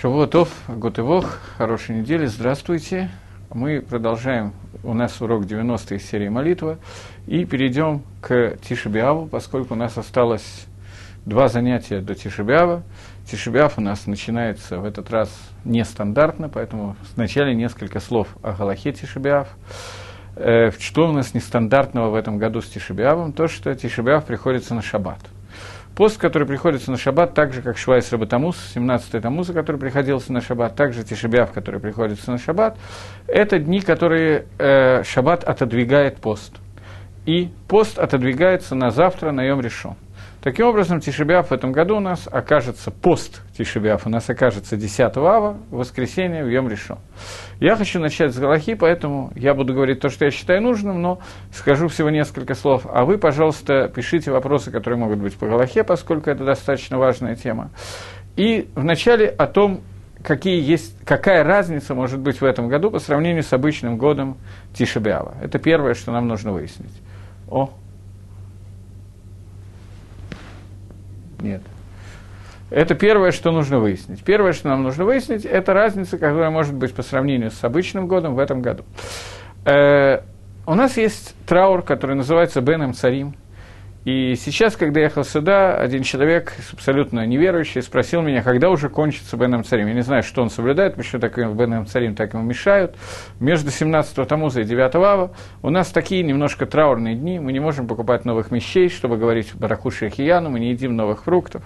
Шавуатов, Готывох, хорошей недели, здравствуйте. Мы продолжаем, у нас урок 90 из серии молитва, и перейдем к Тишебиаву, поскольку у нас осталось два занятия до Тишебиава. Тишебиав у нас начинается в этот раз нестандартно, поэтому вначале несколько слов о Галахе Тишебиав. Э, что у нас нестандартного в этом году с Тишебиавом? То, что Тишебиав приходится на шаббат – Пост, который приходится на шаббат, так же, как Швайс Рабатамус, 17-й Тамуза, который приходился на шаббат, также Тишебиав, который приходится на шаббат, это дни, которые э, шаббат отодвигает пост. И пост отодвигается на завтра, на Йом Решон. Таким образом, Тишебиаф в этом году у нас окажется, пост Тишебиаф у нас окажется 10 ава, воскресенье, в Йом Решон. Я хочу начать с Галахи, поэтому я буду говорить то, что я считаю нужным, но скажу всего несколько слов. А вы, пожалуйста, пишите вопросы, которые могут быть по Галахе, поскольку это достаточно важная тема. И вначале о том, какие есть, какая разница может быть в этом году по сравнению с обычным годом Тишебиава. Это первое, что нам нужно выяснить. О, Нет. Это первое, что нужно выяснить. Первое, что нам нужно выяснить, это разница, которая может быть по сравнению с обычным годом в этом году. Э, у нас есть траур, который называется Беном Царим – и сейчас, когда я ехал сюда, один человек, абсолютно неверующий, спросил меня, когда уже кончится Бен Царим. Я не знаю, что он соблюдает, почему так в Бен Царим так ему мешают. Между 17 Тамуза и 9 Ава у нас такие немножко траурные дни, мы не можем покупать новых вещей, чтобы говорить Барахуши и Хияну, мы не едим новых фруктов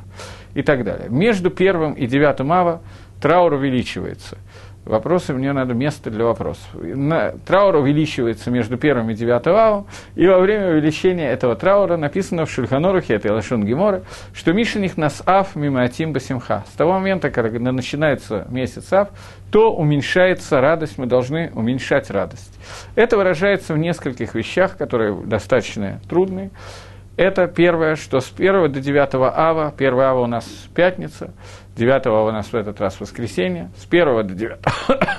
и так далее. Между первым и 9 Ава траур увеличивается – Вопросы, мне надо место для вопросов. На, траур увеличивается между первым и девятым авом, и во время увеличения этого траура написано в Шульханорухе, это Лашон Гемора, что Мишених нас ав мимо Атим Басимха. С того момента, когда начинается месяц ав, то уменьшается радость, мы должны уменьшать радость. Это выражается в нескольких вещах, которые достаточно трудные. Это первое, что с 1 до 9 ава, 1 ава у нас пятница, 9 ава у нас в этот раз воскресенье, с 1 до 9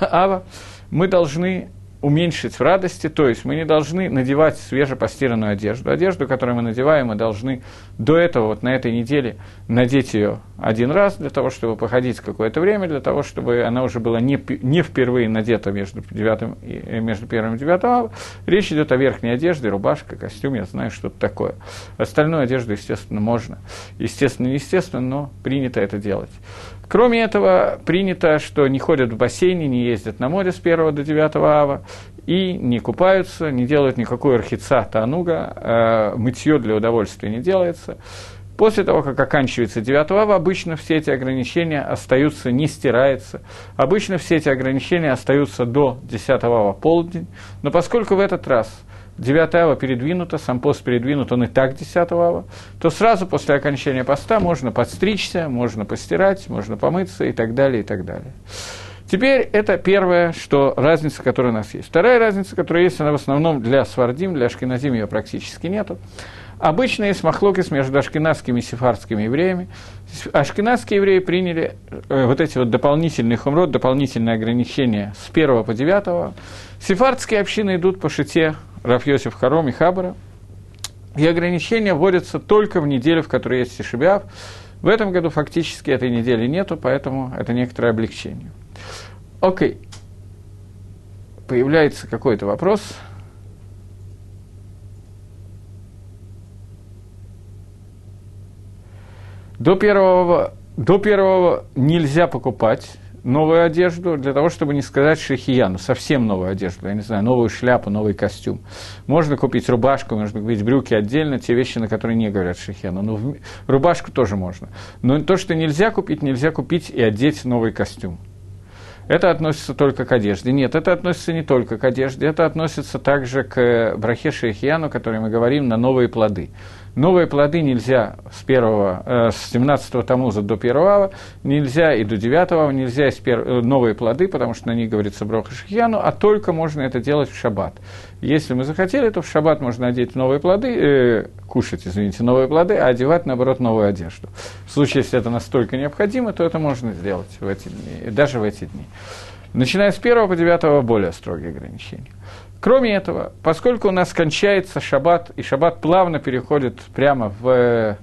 ава мы должны уменьшить в радости, то есть мы не должны надевать свежепостиранную одежду. Одежду, которую мы надеваем, мы должны до этого, вот на этой неделе, надеть ее один раз для того, чтобы походить какое-то время, для того, чтобы она уже была не, не впервые надета между, девятым, э, между первым и девятым. Речь идет о верхней одежде, рубашка, костюм, я знаю, что-то такое. Остальную одежду, естественно, можно. Естественно, естественно, но принято это делать. Кроме этого, принято, что не ходят в бассейне, не ездят на море с 1 до 9 ава, и не купаются, не делают никакой архица тануга, э, мытье для удовольствия не делается. После того, как оканчивается 9 ава, обычно все эти ограничения остаются, не стирается. Обычно все эти ограничения остаются до 10 ава полдень. Но поскольку в этот раз 9 ава передвинута, сам пост передвинут, он и так 10 ава, то сразу после окончания поста можно подстричься, можно постирать, можно помыться и так далее, и так далее. Теперь это первое, что разница, которая у нас есть. Вторая разница, которая есть, она в основном для свардим, для ашкеназим ее практически нету. Обычно есть махлокис между ашкенадскими и сефардскими евреями. Ашкенадские евреи приняли э, вот эти вот дополнительные хумрот, дополнительные ограничения с 1 по 9. Сефардские общины идут по шите Рафьосиф Харом и Хабара. И ограничения вводятся только в неделю, в которой есть Тишибиав. В этом году фактически этой недели нету, поэтому это некоторое облегчение. Окей. Появляется какой-то вопрос. До первого, до первого нельзя покупать новую одежду, для того, чтобы не сказать шахияну, совсем новую одежду, я не знаю, новую шляпу, новый костюм. Можно купить рубашку, можно купить брюки отдельно, те вещи, на которые не говорят шахияну. Но в... рубашку тоже можно. Но то, что нельзя купить, нельзя купить и одеть новый костюм. Это относится только к одежде. Нет, это относится не только к одежде, это относится также к брахе шейхияну, о которой мы говорим, на новые плоды. Новые плоды нельзя с, первого, э, с 17 тамуза до 1 ава, нельзя и до 9 ава, нельзя из пер... Э, новые плоды, потому что на них говорится броха шахьяну, а только можно это делать в шаббат. Если мы захотели, то в шаббат можно одеть новые плоды, э, кушать, извините, новые плоды, а одевать, наоборот, новую одежду. В случае, если это настолько необходимо, то это можно сделать в эти дни, даже в эти дни. Начиная с 1 по 9 более строгие ограничения. Кроме этого, поскольку у нас кончается шаббат, и шаббат плавно переходит прямо в,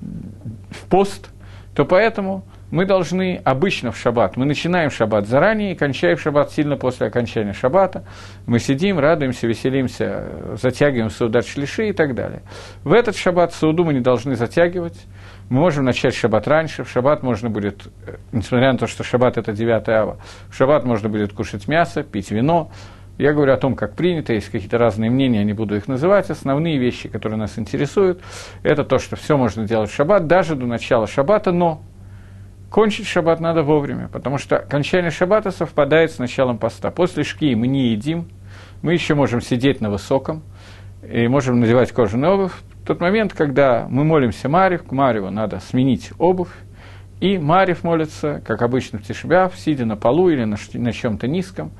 в пост, то поэтому мы должны обычно в шаббат, мы начинаем шаббат заранее и кончаем шаббат сильно после окончания шаббата. Мы сидим, радуемся, веселимся, затягиваем саудат шлиши и так далее. В этот шаббат сауду мы не должны затягивать. Мы можем начать шаббат раньше. В шаббат можно будет, э, несмотря на то, что шаббат это 9 ава, в шаббат можно будет кушать мясо, пить вино. Я говорю о том, как принято, есть какие-то разные мнения, не буду их называть. Основные вещи, которые нас интересуют, это то, что все можно делать в шаббат, даже до начала шаббата, но кончить шаббат надо вовремя, потому что окончание шаббата совпадает с началом поста. После шки мы не едим, мы еще можем сидеть на высоком, и можем надевать кожаную обувь. В тот момент, когда мы молимся Марив, к Мареву надо сменить обувь, и Марив молится, как обычно в Тишбяв, сидя на полу или на, на чем-то низком.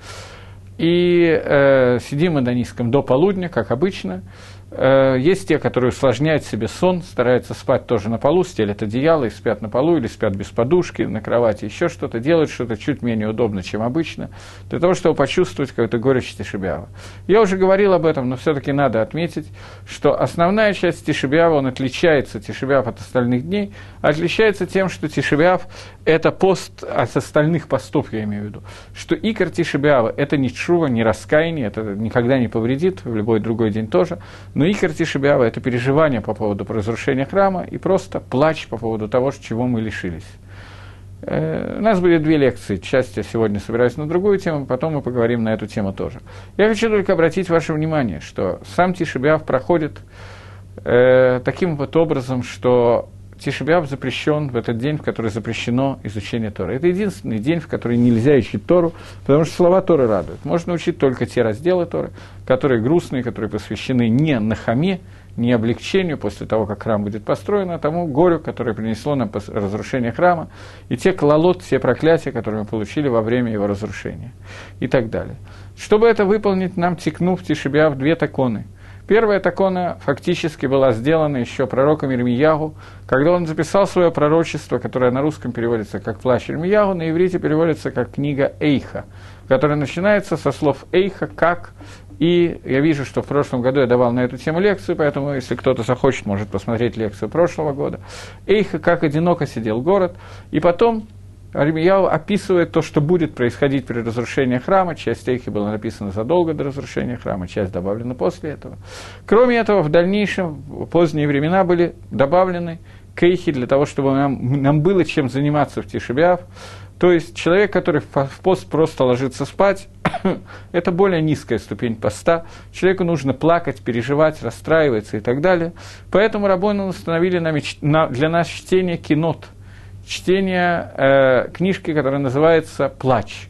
И э, сидим мы на низком до полудня, как обычно, есть те, которые усложняют себе сон, стараются спать тоже на полу, стелят одеяло и спят на полу, или спят без подушки, на кровати, еще что-то, делают что-то чуть менее удобно, чем обычно, для того, чтобы почувствовать какую-то горечь Тишибява. Я уже говорил об этом, но все-таки надо отметить, что основная часть Тишибява, он отличается, Тишибяв от остальных дней, отличается тем, что Тишибяв – это пост от остальных постов, я имею в виду, что икор Тишибява – это не чува, не раскаяние, это никогда не повредит, в любой другой день тоже, но Икар Тишибява – это переживание по поводу разрушения храма и просто плач по поводу того, чего мы лишились. Э, у нас будет две лекции. Часть я сегодня собираюсь на другую тему, потом мы поговорим на эту тему тоже. Я хочу только обратить ваше внимание, что сам Тишибяв проходит э, таким вот образом, что Тишебиаб запрещен в этот день, в который запрещено изучение Торы. Это единственный день, в который нельзя учить Тору, потому что слова Торы радуют. Можно учить только те разделы Торы, которые грустные, которые посвящены не нахаме, не облегчению после того, как храм будет построен, а тому горю, которое принесло нам разрушение храма, и те клалот, все проклятия, которые мы получили во время его разрушения, и так далее. Чтобы это выполнить, нам текнув Тишебиаб две таконы – Первая такона фактически была сделана еще пророком Ирмиягу, когда он записал свое пророчество, которое на русском переводится как «Плащ Ирмиягу», на иврите переводится как «Книга Эйха», которая начинается со слов «Эйха», «как», и я вижу, что в прошлом году я давал на эту тему лекцию, поэтому, если кто-то захочет, может посмотреть лекцию прошлого года. Эйха, как одиноко сидел город, и потом Армияу описывает то, что будет происходить при разрушении храма. Часть стейхи была написана задолго до разрушения храма, часть добавлена после этого. Кроме этого, в дальнейшем, в поздние времена были добавлены кейхи для того, чтобы нам, нам было чем заниматься в Тишебиав. То есть человек, который в пост просто ложится спать, это более низкая ступень поста. Человеку нужно плакать, переживать, расстраиваться и так далее. Поэтому Рабону установили для нас чтение кинот – чтение э, книжки, которая называется «Плач».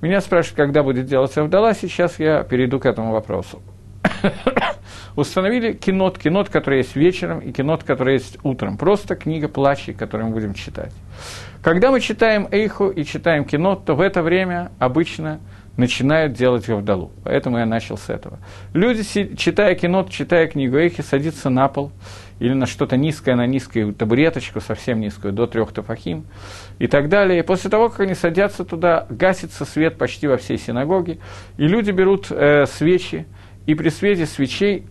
Меня спрашивают, когда будет делаться Авдала, сейчас я перейду к этому вопросу. Установили кинот, кинот, который есть вечером, и кинот, который есть утром. Просто книга плачи, которую мы будем читать. Когда мы читаем Эйху и читаем кинот, то в это время обычно начинают делать Гавдалу. Поэтому я начал с этого. Люди, читая кинот, читая книгу Эйхи, садятся на пол или на что-то низкое, на низкую табуреточку, совсем низкую, до трех тафахим и так далее. И после того, как они садятся туда, гасится свет почти во всей синагоге, и люди берут э, свечи, и при свете свечей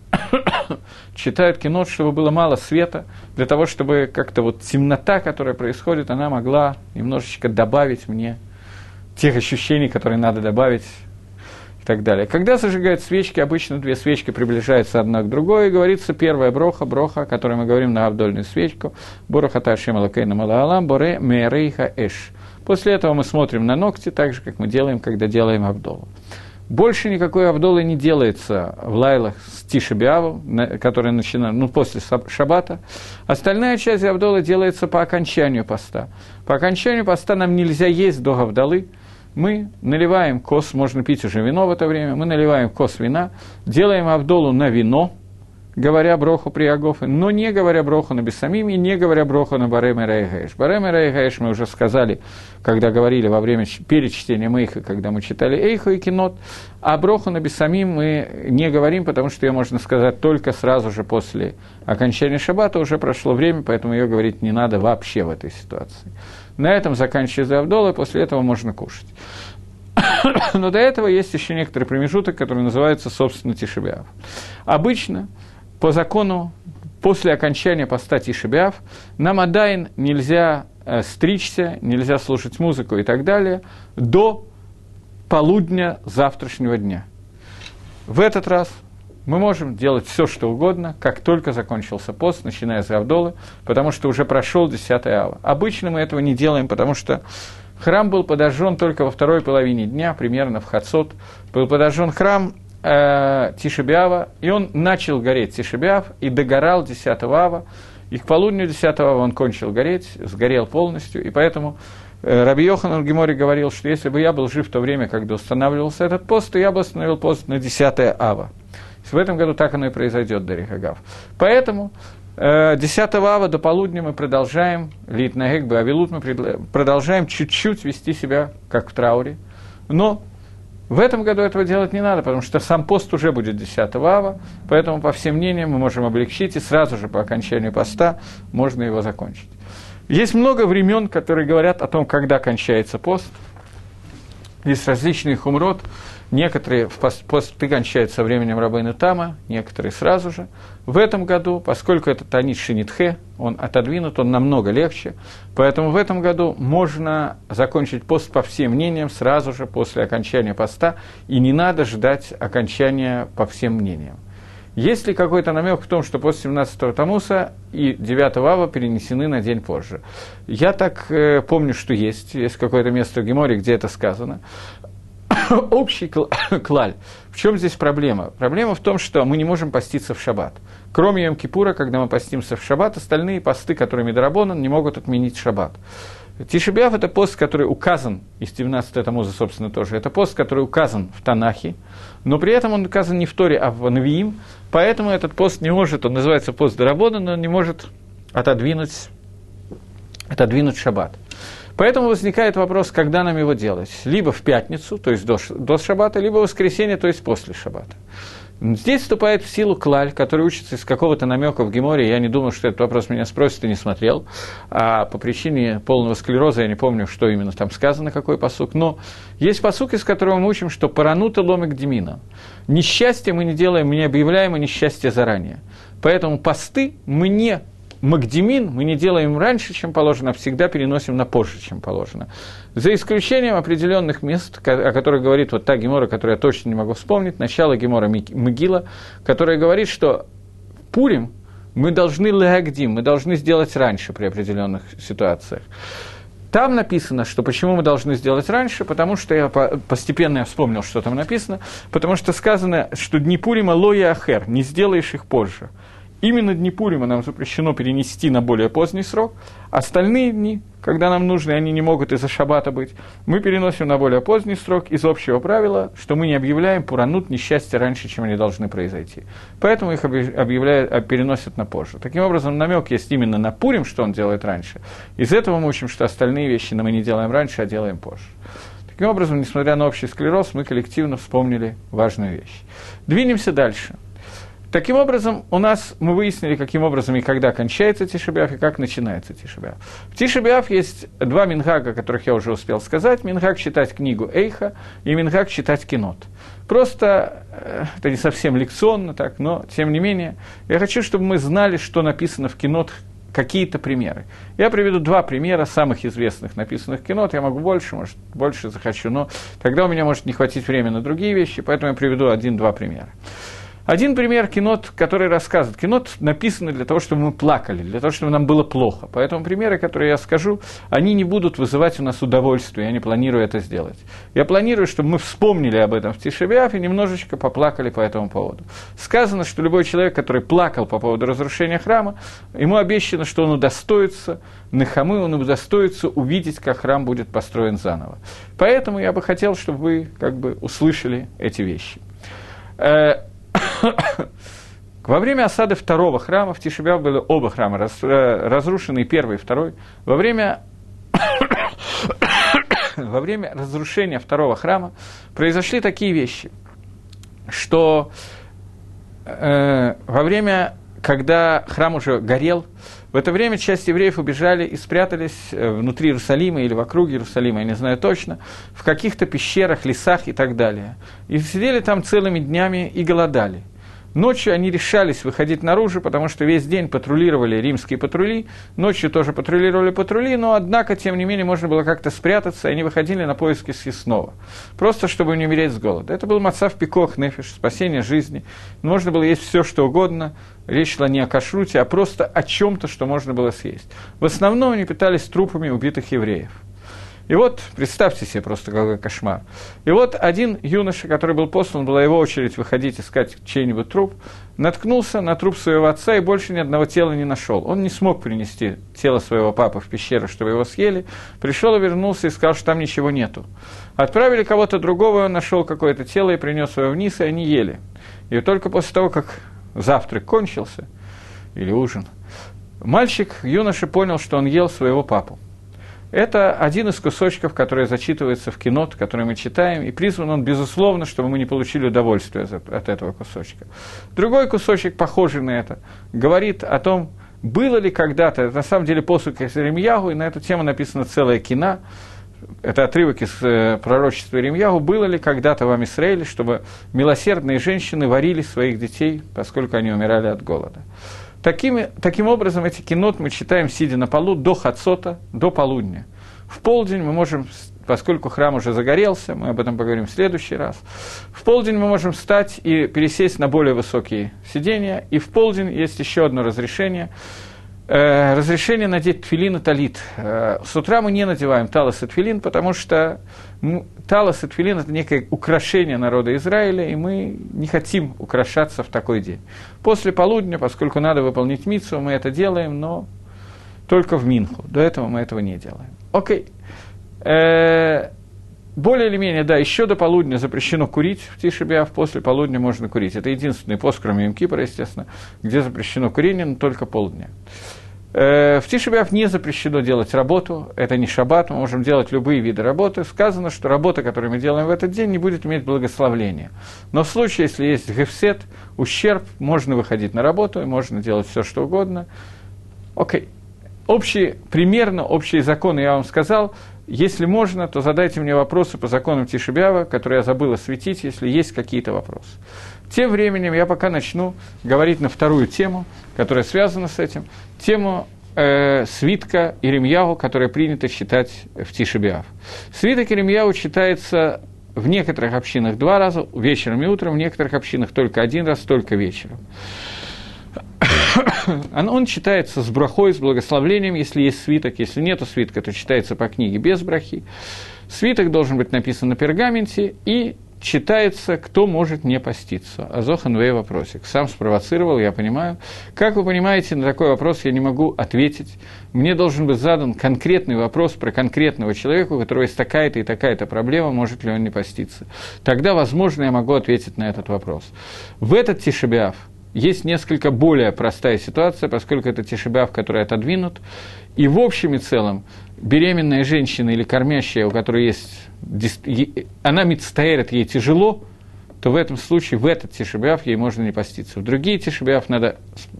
читают кино, чтобы было мало света, для того, чтобы как-то вот темнота, которая происходит, она могла немножечко добавить мне тех ощущений, которые надо добавить и так далее. Когда зажигают свечки, обычно две свечки приближаются одна к другой, и говорится первая броха, броха, о которой мы говорим на абдольную свечку, бороха ташем алакейна малаалам, боре мерейха эш. После этого мы смотрим на ногти, так же, как мы делаем, когда делаем абдолу. Больше никакой Авдолы не делается в лайлах с Тишебиавом, который начинает, ну, после шаббата. Остальная часть Авдолы делается по окончанию поста. По окончанию поста нам нельзя есть до Авдолы, мы наливаем кос, можно пить уже вино в это время, мы наливаем кос вина, делаем Авдолу на вино, говоря броху при Агофе, но не говоря броху на Бессамим и не говоря броху на Барем и Райгаэш. Барем и Райгаэш мы уже сказали, когда говорили во время, перед чтением Эйха, когда мы читали Эйху и Кинот, а броху на Бессамим мы не говорим, потому что ее можно сказать только сразу же после окончания Шаббата, уже прошло время, поэтому ее говорить не надо вообще в этой ситуации. На этом заканчивается Авдола, и после этого можно кушать. Но до этого есть еще некоторый промежуток, который называется, собственно, Тишебиав. Обычно, по закону, после окончания поста Тишебиав, нам Адайн нельзя э, стричься, нельзя слушать музыку и так далее до полудня завтрашнего дня. В этот раз мы можем делать все, что угодно, как только закончился пост, начиная с Гавдолы, потому что уже прошел 10 ава. Обычно мы этого не делаем, потому что храм был подожжен только во второй половине дня, примерно в Хацот. Был подожжен храм э, Тишебиава, и он начал гореть Тишебиав и догорал 10 ава. И к полудню 10 ава он кончил гореть, сгорел полностью, и поэтому э, Раби Йоханан Гемори говорил, что если бы я был жив в то время, когда устанавливался этот пост, то я бы установил пост на 10 ава. В этом году так оно и произойдет, Дарих Агав. Поэтому 10 э, ава до полудня мы продолжаем, Лит Нагек Авилут, мы продолжаем чуть-чуть вести себя как в трауре. Но в этом году этого делать не надо, потому что сам пост уже будет 10 ава, поэтому, по всем мнениям, мы можем облегчить, и сразу же по окончанию поста можно его закончить. Есть много времен, которые говорят о том, когда кончается пост. Есть различные хумрот, Некоторые в посты кончают со временем Рабейна Тама, некоторые сразу же. В этом году, поскольку это Танит Шинитхе, он отодвинут, он намного легче, поэтому в этом году можно закончить пост по всем мнениям сразу же после окончания поста, и не надо ждать окончания по всем мнениям. Есть ли какой-то намек в том, что после 17-го Тамуса и 9 Ава перенесены на день позже? Я так э, помню, что есть. Есть какое-то место в Геморе, где это сказано. общий клаль. В чем здесь проблема? Проблема в том, что мы не можем поститься в шаббат. Кроме Йом-Кипура, когда мы постимся в шаббат, остальные посты, которыми Дарабонан, не могут отменить шаббат. Тишебиав – это пост, который указан, и 17 Тамуза, собственно, тоже, это пост, который указан в Танахе, но при этом он указан не в Торе, а в Навиим, поэтому этот пост не может, он называется пост Дарабона, но он не может отодвинуть, отодвинуть шаббат. Поэтому возникает вопрос, когда нам его делать. Либо в пятницу, то есть до, до шаббата, либо в воскресенье, то есть после шаббата. Здесь вступает в силу клаль, который учится из какого-то намека в Геморе. Я не думаю, что этот вопрос меня спросит и не смотрел. А по причине полного склероза я не помню, что именно там сказано, какой посук. Но есть посук, из которого мы учим, что паранута ломик демина. Несчастье мы не делаем, мы не объявляем о несчастье заранее. Поэтому посты мы не Магдемин мы не делаем раньше, чем положено, а всегда переносим на позже, чем положено. За исключением определенных мест, о которых говорит вот та Гемора, которую я точно не могу вспомнить, начало Гемора Мигила, которая говорит, что Пурим мы должны леагдим, мы должны сделать раньше при определенных ситуациях. Там написано, что почему мы должны сделать раньше, потому что я постепенно я вспомнил, что там написано, потому что сказано, что дни Пурима лоя ахер, не сделаешь их позже. Именно дни Пурима нам запрещено перенести на более поздний срок. Остальные дни, когда нам нужны, они не могут из-за шаббата быть, мы переносим на более поздний срок из общего правила, что мы не объявляем пуранут несчастья раньше, чем они должны произойти. Поэтому их объявляют, а, переносят на позже. Таким образом, намек есть именно на Пурим, что он делает раньше. Из этого мы учим, что остальные вещи мы не делаем раньше, а делаем позже. Таким образом, несмотря на общий склероз, мы коллективно вспомнили важную вещь. Двинемся дальше. Таким образом, у нас мы выяснили, каким образом и когда кончается Тишебиаф, и как начинается Тишебиаф. В Тишебиаф есть два мингага, о которых я уже успел сказать. Мингаг читать книгу Эйха и Мингаг читать кинот. Просто э, это не совсем лекционно так, но тем не менее, я хочу, чтобы мы знали, что написано в кинот, какие-то примеры. Я приведу два примера самых известных написанных кинот. Я могу больше, может, больше захочу, но тогда у меня может не хватить времени на другие вещи, поэтому я приведу один-два примера. Один пример кинот, который рассказывает. Кинот написано для того, чтобы мы плакали, для того, чтобы нам было плохо. Поэтому примеры, которые я скажу, они не будут вызывать у нас удовольствие, я не планирую это сделать. Я планирую, чтобы мы вспомнили об этом в Тишебиаф и немножечко поплакали по этому поводу. Сказано, что любой человек, который плакал по поводу разрушения храма, ему обещано, что он удостоится Нахамы, он удостоится увидеть, как храм будет построен заново. Поэтому я бы хотел, чтобы вы как бы услышали эти вещи. Во время осады второго храма, в Тишебяв были оба храма э, разрушены, первый и второй. Во время, во время разрушения второго храма произошли такие вещи, что э, во время, когда храм уже горел, в это время часть евреев убежали и спрятались э, внутри Иерусалима или вокруг Иерусалима, я не знаю точно, в каких-то пещерах, лесах и так далее. И сидели там целыми днями и голодали. Ночью они решались выходить наружу, потому что весь день патрулировали римские патрули, ночью тоже патрулировали патрули, но, однако, тем не менее, можно было как-то спрятаться, и они выходили на поиски съестного, просто чтобы не умереть с голода. Это был мацав пикох, нефиш, спасение жизни. Можно было есть все, что угодно, речь шла не о кашруте, а просто о чем-то, что можно было съесть. В основном они питались трупами убитых евреев. И вот, представьте себе просто какой кошмар. И вот один юноша, который был послан, была его очередь выходить искать чей-нибудь труп, наткнулся на труп своего отца и больше ни одного тела не нашел. Он не смог принести тело своего папы в пещеру, чтобы его съели. Пришел и вернулся и сказал, что там ничего нету. Отправили кого-то другого, он нашел какое-то тело и принес его вниз, и они ели. И только после того, как завтрак кончился, или ужин, мальчик, юноша понял, что он ел своего папу. Это один из кусочков, который зачитывается в кино, который мы читаем, и призван он, безусловно, чтобы мы не получили удовольствие от этого кусочка. Другой кусочек, похожий на это, говорит о том, было ли когда-то, на самом деле посуд Ремьягу, и на эту тему написано целое кино, это отрывок из э, пророчества Ремьягу, было ли когда-то в Израиле, чтобы милосердные женщины варили своих детей, поскольку они умирали от голода. Такими, таким образом, эти кинот мы читаем, сидя на полу, до хацота, до полудня. В полдень мы можем, поскольку храм уже загорелся, мы об этом поговорим в следующий раз, в полдень мы можем встать и пересесть на более высокие сидения, и в полдень есть еще одно разрешение – разрешение надеть тфилин и талит. Э, с утра мы не надеваем талас и тфилин, потому что талас и тфилин – это некое украшение народа Израиля, и мы не хотим украшаться в такой день. После полудня, поскольку надо выполнить митсу, мы это делаем, но только в Минху. До этого мы этого не делаем. Окей. Э, более или менее, да, еще до полудня запрещено курить в Тишебиав, после полудня можно курить. Это единственный пост, кроме Имкипра, естественно, где запрещено курение, но только полдня. Э, в Тишебиав не запрещено делать работу, это не шаббат, мы можем делать любые виды работы. Сказано, что работа, которую мы делаем в этот день, не будет иметь благословления. Но в случае, если есть гефсет, ущерб, можно выходить на работу, можно делать все, что угодно. Окей. Общие, примерно общие законы я вам сказал. Если можно, то задайте мне вопросы по законам Тишебиава, которые я забыл осветить, если есть какие-то вопросы. Тем временем я пока начну говорить на вторую тему, которая связана с этим, тему э, свитка Иремьяу, которая принято считать в Тишебиав. Свиток Иремьяу читается в некоторых общинах два раза, вечером и утром, в некоторых общинах только один раз, только вечером. Он читается с брахой, с благословлением, если есть свиток. Если нет свитка, то читается по книге без брахи. Свиток должен быть написан на пергаменте и читается, кто может не поститься. Азохан Вей вопросик. Сам спровоцировал, я понимаю. Как вы понимаете, на такой вопрос я не могу ответить. Мне должен быть задан конкретный вопрос про конкретного человека, у которого есть такая-то и такая-то проблема, может ли он не поститься. Тогда, возможно, я могу ответить на этот вопрос. В этот Тишебиав есть несколько более простая ситуация, поскольку это Тишебиав, который отодвинут. И в общем и целом беременная женщина или кормящая, у которой есть она мицтаэрит, ей тяжело, то в этом случае, в этот тишебиаф ей можно не поститься. В другие тишебиаф надо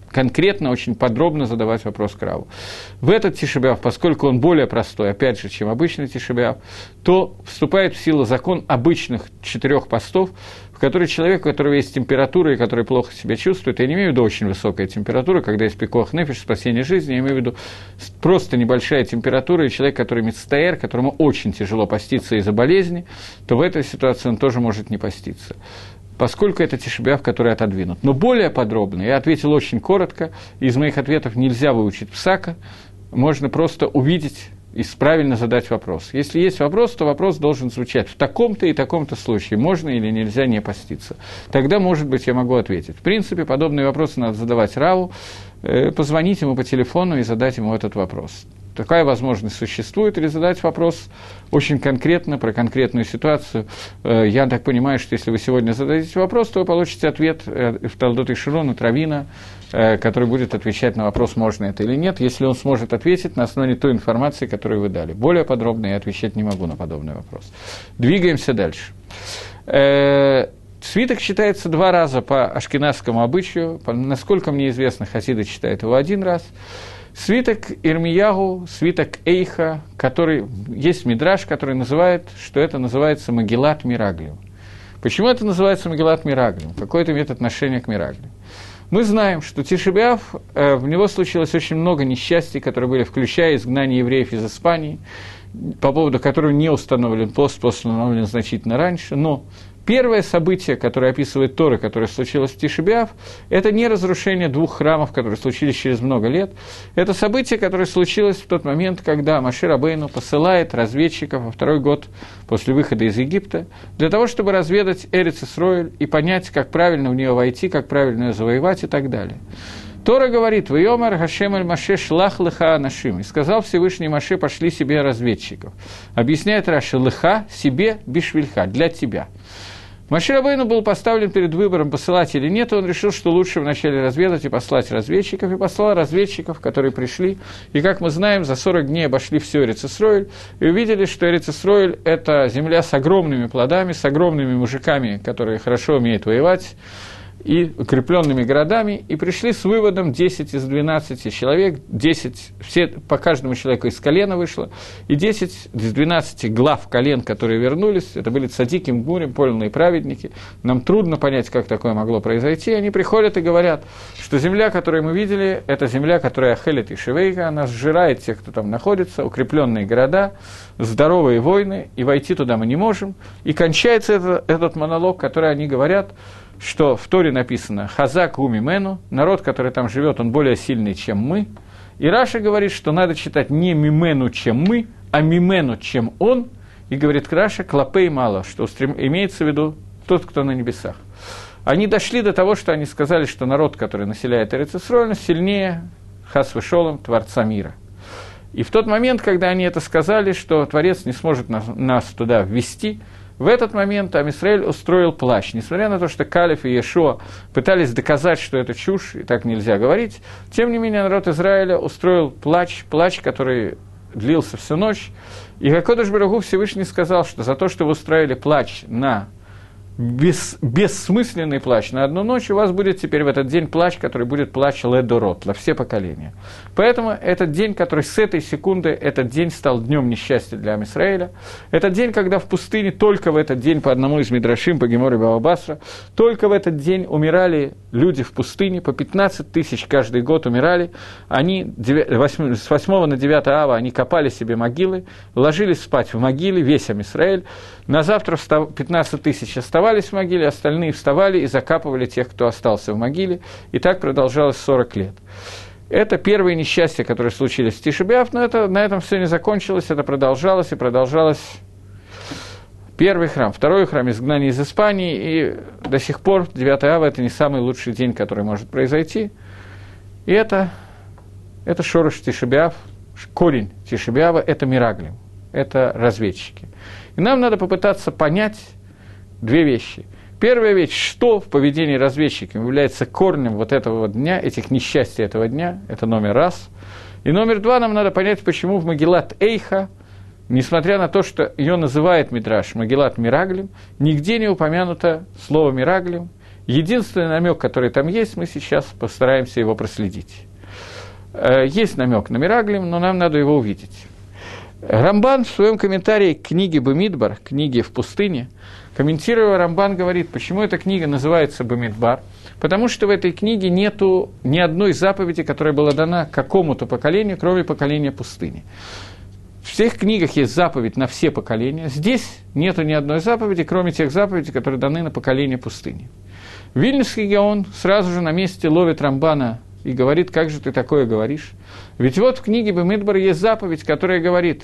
конкретно, очень подробно задавать вопрос Краву. В этот тишебиаф, поскольку он более простой, опять же, чем обычный тишебиаф, то вступает в силу закон обычных четырех постов, который человек, у которого есть температура и который плохо себя чувствует, я не имею в виду очень высокая температура, когда есть пикох нефиш, спасение жизни, я имею в виду просто небольшая температура, и человек, который мецтаэр, которому очень тяжело поститься из-за болезни, то в этой ситуации он тоже может не поститься поскольку это тишебиав, который отодвинут. Но более подробно, я ответил очень коротко, из моих ответов нельзя выучить псака, можно просто увидеть и правильно задать вопрос. Если есть вопрос, то вопрос должен звучать в таком-то и таком-то случае, можно или нельзя не поститься. Тогда, может быть, я могу ответить. В принципе, подобные вопросы надо задавать Раву, э, позвонить ему по телефону и задать ему этот вопрос. Такая возможность существует, или задать вопрос очень конкретно, про конкретную ситуацию. Э, я так понимаю, что если вы сегодня зададите вопрос, то вы получите ответ э, в Талдот и Широна, Травина, Э, который будет отвечать на вопрос, можно это или нет, если он сможет ответить на основе той информации, которую вы дали. Более подробно я отвечать не могу на подобный вопрос. Двигаемся дальше. Э, свиток читается два раза по ашкенадскому обычаю. Насколько мне известно, хасиды читают его один раз. Свиток Ирмиягу, свиток Эйха, который есть мидраж, который называет, что это называется Магилат Мираглио. Почему это называется Магеллат Мираглим? Какое это имеет отношение к Мираглим? Мы знаем, что Тишебиав, э, в него случилось очень много несчастий, которые были, включая изгнание евреев из Испании, по поводу которого не установлен пост, пост установлен значительно раньше, но Первое событие, которое описывает Тора, которое случилось в Тишебиав, это не разрушение двух храмов, которые случились через много лет. Это событие, которое случилось в тот момент, когда Машир Абейну посылает разведчиков во второй год после выхода из Египта для того, чтобы разведать Эрец Исроиль и понять, как правильно в нее войти, как правильно ее завоевать и так далее. Тора говорит, «Вайомар Хашем аль Маше шлах лыха анашим». И сказал Всевышний Маше, пошли себе разведчиков. Объясняет Раша, лыха себе бишвильха, для тебя. Маширабейну был поставлен перед выбором, посылать или нет, и он решил, что лучше вначале разведать и послать разведчиков, и послал разведчиков, которые пришли, и, как мы знаем, за 40 дней обошли все Эрицесроиль, и увидели, что Эрицесроиль – это земля с огромными плодами, с огромными мужиками, которые хорошо умеют воевать, и укрепленными городами, и пришли с выводом 10 из 12 человек, 10, все, по каждому человеку из колена вышло, и 10 из 12 глав колен, которые вернулись, это были цадики, мгурим, польные праведники, нам трудно понять, как такое могло произойти, они приходят и говорят, что земля, которую мы видели, это земля, которая Ахелит и Шивейка, она сжирает тех, кто там находится, укрепленные города, здоровые войны, и войти туда мы не можем, и кончается это, этот монолог, который они говорят, что в Торе написано «Хазак уми мену», народ, который там живет, он более сильный, чем мы. И Раша говорит, что надо читать не мимену, чем мы, а мимену, чем он. И говорит Раша «клопей мало», что имеется в виду тот, кто на небесах. Они дошли до того, что они сказали, что народ, который населяет Эрицесроль, сильнее Хасвышолом, Творца мира. И в тот момент, когда они это сказали, что Творец не сможет нас, нас туда ввести, в этот момент Амисраэль устроил плащ. Несмотря на то, что Калиф и Ешо пытались доказать, что это чушь, и так нельзя говорить, тем не менее народ Израиля устроил плач, плач, который длился всю ночь. И Гакодыш Барагу Всевышний сказал, что за то, что вы устроили плач на бес, бессмысленный плач на одну ночь, у вас будет теперь в этот день плач, который будет плач ледорот, на все поколения. Поэтому этот день, который с этой секунды, этот день стал днем несчастья для Амисраэля. Этот день, когда в пустыне, только в этот день, по одному из Мидрашим, по Геморе Бабасра, только в этот день умирали люди в пустыне, по 15 тысяч каждый год умирали. Они с 8 на 9 ава они копали себе могилы, ложились спать в могиле, весь Амисраэль. На завтра 15 тысяч оставались в могиле, остальные вставали и закапывали тех, кто остался в могиле. И так продолжалось 40 лет. Это первые несчастья, которые случились в Тишебиаф, но это, на этом все не закончилось, это продолжалось и продолжалось первый храм, второй храм, изгнание из Испании, и до сих пор 9 ава – это не самый лучший день, который может произойти. И это, это шорош Тишебиав, корень Тишебиава – это Мираглим, это разведчики. И нам надо попытаться понять две вещи. Первая вещь, что в поведении разведчиков является корнем вот этого дня, этих несчастий этого дня, это номер раз. И номер два, нам надо понять, почему в Магеллат Эйха, несмотря на то, что ее называет Мидраш Магеллат Мираглим, нигде не упомянуто слово Мираглим. Единственный намек, который там есть, мы сейчас постараемся его проследить. Э, есть намек на Мираглим, но нам надо его увидеть. Рамбан в своем комментарии к книге Бамидбар, книге в пустыне, комментируя Рамбан говорит, почему эта книга называется Бамидбар, потому что в этой книге нету ни одной заповеди, которая была дана какому-то поколению, кроме поколения пустыни. В всех книгах есть заповедь на все поколения. Здесь нету ни одной заповеди, кроме тех заповедей, которые даны на поколение пустыни. Вильнюсский Гаон сразу же на месте ловит Рамбана и говорит, как же ты такое говоришь. Ведь вот в книге Бемидбар есть заповедь, которая говорит,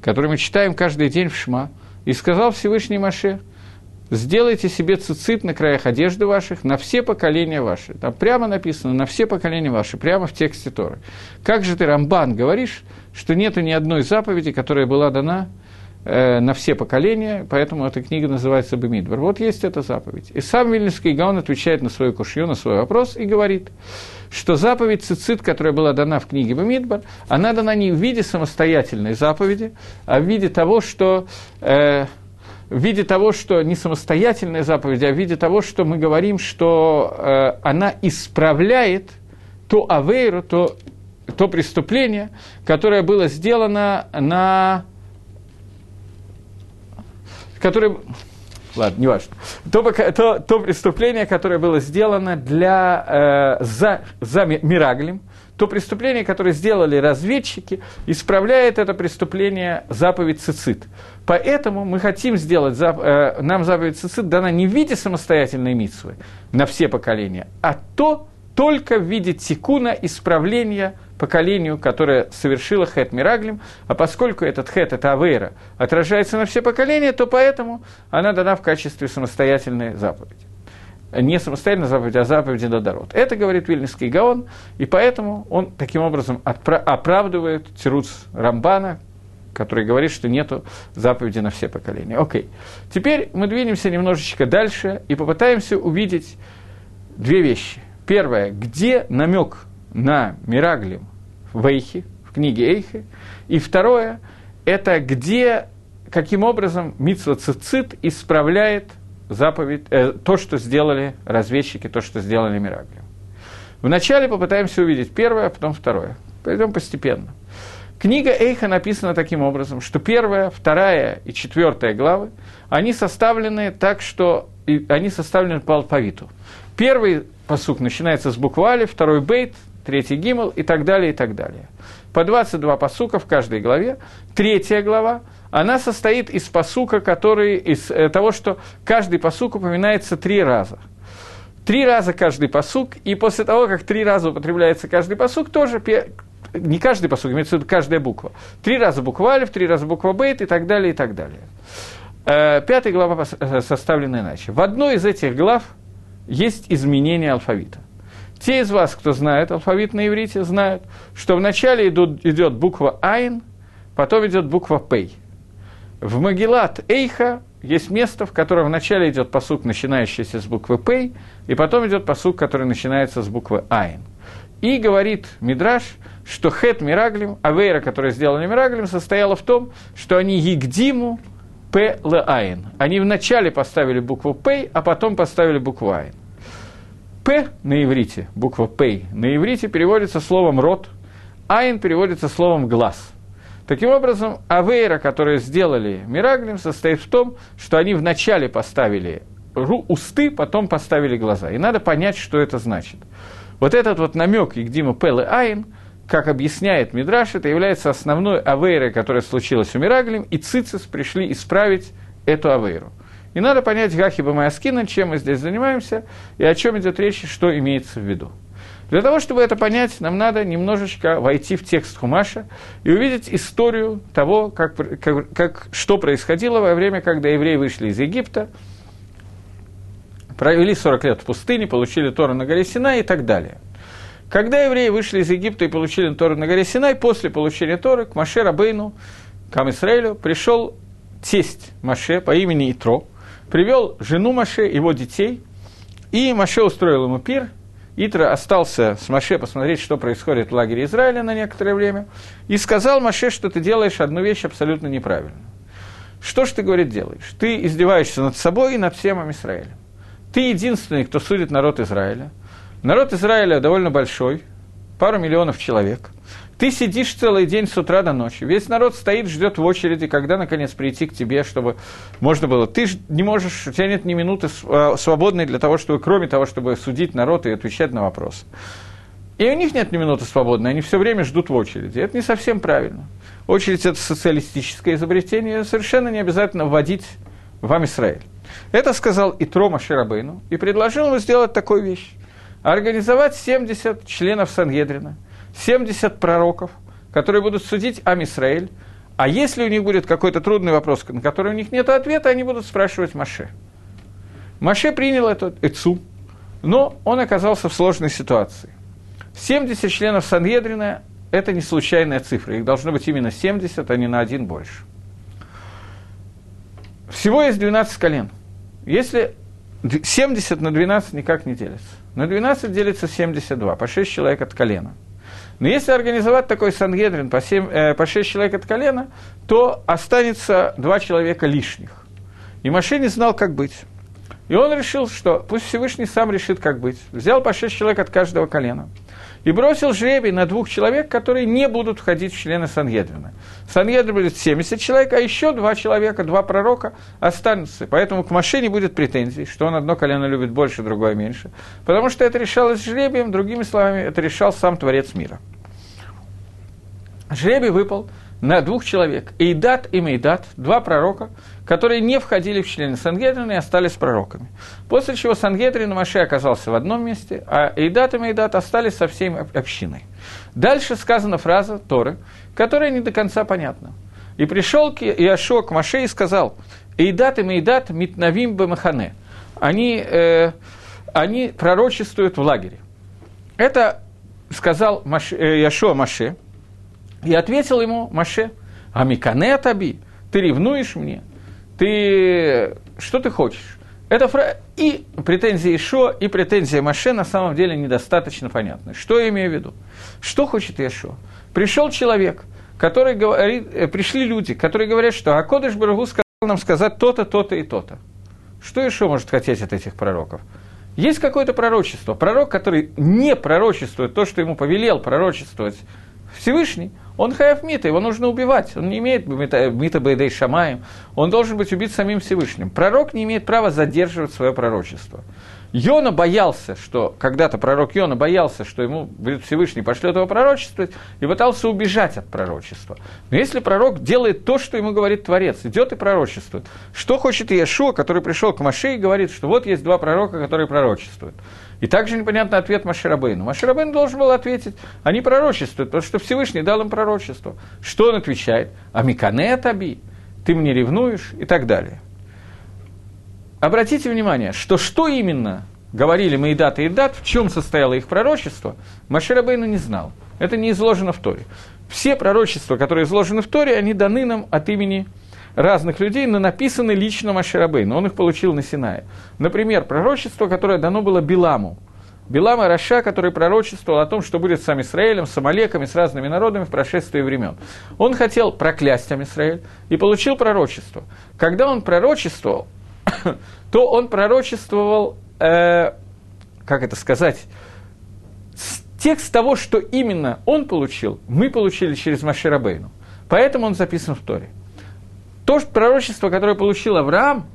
которую мы читаем каждый день в Шма, и сказал Всевышний Маше, сделайте себе цицит на краях одежды ваших, на все поколения ваши. Там прямо написано, на все поколения ваши, прямо в тексте Торы. Как же ты, Рамбан, говоришь, что нету ни одной заповеди, которая была дана э, на все поколения, поэтому эта книга называется Бемидбар. Вот есть эта заповедь. И сам Вильнюсский Гаон отвечает на свою кушью, на свой вопрос и говорит – что заповедь цицит, которая была дана в книге Бамидбар, она дана не в виде самостоятельной заповеди, а в виде того, что... Э, в виде того, что не самостоятельная заповедь, а в виде того, что мы говорим, что э, она исправляет то авейру, то, то преступление, которое было сделано на... Которое, ладно, не важно. То, то, то преступление, которое было сделано для, э, за, за Мираглем, то преступление, которое сделали разведчики, исправляет это преступление заповедь цицит. Поэтому мы хотим сделать, э, нам заповедь цицит дана не в виде самостоятельной митсвы на все поколения, а то только в виде тикуна исправления поколению, которое совершило хет Мираглим, а поскольку этот хет, это авейра, отражается на все поколения, то поэтому она дана в качестве самостоятельной заповеди не самостоятельно заповедь, а заповеди Додарот. Это говорит Вильнюсский Гаон, и поэтому он таким образом оправдывает Тируц Рамбана, который говорит, что нет заповеди на все поколения. Окей. Теперь мы двинемся немножечко дальше и попытаемся увидеть две вещи. Первое, где намек на Мираглим в Эйхе, в книге Эйхе, и второе, это где, каким образом Митсва Цицит исправляет – заповедь, э, то, что сделали разведчики, то, что сделали Мирагли. Вначале попытаемся увидеть первое, а потом второе. Пойдем постепенно. Книга Эйха написана таким образом, что первая, вторая и четвертая главы, они составлены так, что и они составлены по алфавиту. Первый посук начинается с буквы Али, второй бейт, третий гимл и так далее, и так далее. По 22 посука в каждой главе. Третья глава она состоит из посука, который, из э, того, что каждый посук упоминается три раза. Три раза каждый посук, и после того, как три раза употребляется каждый посук, тоже не каждый посук, имеется в виду каждая буква. Три раза буква Алиф, три раза буква Бейт и так далее, и так далее. Э, пятая глава э, составлена иначе. В одной из этих глав есть изменение алфавита. Те из вас, кто знает алфавит на иврите, знают, что вначале идут, идет буква Айн, потом идет буква Пей. В Магилат Эйха есть место, в котором вначале идет посук, начинающийся с буквы Пей, и потом идет посук, который начинается с буквы Айн. И говорит Мидраш, что Хет Мираглим, Авейра, которая сделала Мираглим, состояла в том, что они Егдиму П Л Айн. Они вначале поставили букву Пей, а потом поставили букву Айн. П на иврите, буква Пей, на иврите переводится словом рот, Айн переводится словом глаз – Таким образом, авейра, которые сделали Мираглим, состоит в том, что они вначале поставили усты, потом поставили глаза. И надо понять, что это значит. Вот этот вот намек Игдима Пел и Айн, как объясняет Мидраш, это является основной авейрой, которая случилась у Мираглим, и Цицис пришли исправить эту авейру. И надо понять Гахиба Майаскина, чем мы здесь занимаемся, и о чем идет речь, что имеется в виду. Для того, чтобы это понять, нам надо немножечко войти в текст Хумаша и увидеть историю того, как, как, как, что происходило во время, когда евреи вышли из Египта, провели 40 лет в пустыне, получили Тору на горе Синай и так далее. Когда евреи вышли из Египта и получили Тору на горе Синай, после получения Торы к Маше Рабейну, к Амисраэлю, пришел тесть Маше по имени Итро, привел жену Маше, его детей, и Маше устроил ему пир – Итра остался с Маше посмотреть, что происходит в лагере Израиля на некоторое время, и сказал Маше, что ты делаешь одну вещь абсолютно неправильно. Что ж ты, говорит, делаешь? Ты издеваешься над собой и над всем Израилем. Ты единственный, кто судит народ Израиля. Народ Израиля довольно большой, пару миллионов человек – ты сидишь целый день с утра до ночи. Весь народ стоит, ждет в очереди, когда, наконец, прийти к тебе, чтобы можно было. Ты не можешь, у тебя нет ни минуты а, свободной для того, чтобы, кроме того, чтобы судить народ и отвечать на вопросы. И у них нет ни минуты свободной, они все время ждут в очереди. Это не совсем правильно. Очередь – это социалистическое изобретение, совершенно не обязательно вводить в Амисраэль. Это сказал Итро Маширабейну и предложил ему сделать такую вещь. Организовать 70 членов Сангедрина – 70 пророков, которые будут судить Амисраэль, а если у них будет какой-то трудный вопрос, на который у них нет ответа, они будут спрашивать Маше. Маше принял эту Эцу, но он оказался в сложной ситуации. 70 членов Сангедрина – это не случайная цифра, их должно быть именно 70, а не на один больше. Всего есть 12 колен. Если 70 на 12 никак не делится. На 12 делится 72, по 6 человек от колена – но если организовать такой Сангедрин по, 7, э, по 6 человек от колена, то останется два человека лишних. И Маше знал, как быть. И он решил, что пусть Всевышний сам решит, как быть. Взял по шесть человек от каждого колена. И бросил жребий на двух человек, которые не будут входить в члены Сангедрина. Сангедрин будет 70 человек, а еще два человека, два пророка останутся. Поэтому к Маше не будет претензий, что он одно колено любит больше, другое меньше. Потому что это решалось жребием, другими словами, это решал сам Творец мира. Жребий выпал на двух человек, Эйдат и Мейдат, два пророка, которые не входили в члены Сангедрина и остались пророками. После чего Сангедрин Маше оказался в одном месте, а Эйдат и Мейдат остались со всей общиной. Дальше сказана фраза Торы, которая не до конца понятна. «И пришел Иошуа к Маше и сказал, Эйдат и Мейдат митнавим бамахане». Они, э, они пророчествуют в лагере. Это сказал Маше, э, Иошуа Маше – и ответил ему Маше, Амикане Таби, ты ревнуешь мне, ты что ты хочешь? Это фра... И претензия Ишо, и претензия Маше на самом деле недостаточно понятны. Что я имею в виду? Что хочет Ишо? Пришел человек, который говорит, э, пришли люди, которые говорят, что Акодыш Барагу сказал нам сказать то-то, то-то и то-то. Что еще может хотеть от этих пророков? Есть какое-то пророчество. Пророк, который не пророчествует то, что ему повелел пророчествовать Всевышний, он хаяв мита, его нужно убивать. Он не имеет мита бейдей шамаем. Он должен быть убит самим Всевышним. Пророк не имеет права задерживать свое пророчество. Йона боялся, что когда-то пророк Йона боялся, что ему Всевышний пошлет его пророчествовать, и пытался убежать от пророчества. Но если пророк делает то, что ему говорит Творец, идет и пророчествует, что хочет Иешуа, который пришел к Маше и говорит, что вот есть два пророка, которые пророчествуют. И также непонятный ответ Маширабейну. Маширабейн должен был ответить, они пророчествуют, потому что Всевышний дал им пророчество. Что он отвечает? Амикане таби, ты мне ревнуешь и так далее. Обратите внимание, что что именно говорили Маидат и Идат, в чем состояло их пророчество, Маширабейну не знал. Это не изложено в Торе. Все пророчества, которые изложены в Торе, они даны нам от имени разных людей, но написаны лично Маширабейну. Он их получил на Синае. Например, пророчество, которое дано было Биламу. Билама Раша, который пророчествовал о том, что будет с Амисраэлем, с Амалеками, с разными народами в прошествии времен. Он хотел проклясть Амисраэль и получил пророчество. Когда он пророчествовал, то он пророчествовал, э, как это сказать, текст того, что именно он получил, мы получили через Маширабейну. Поэтому он записан в Торе. То что пророчество, которое получил Авраам,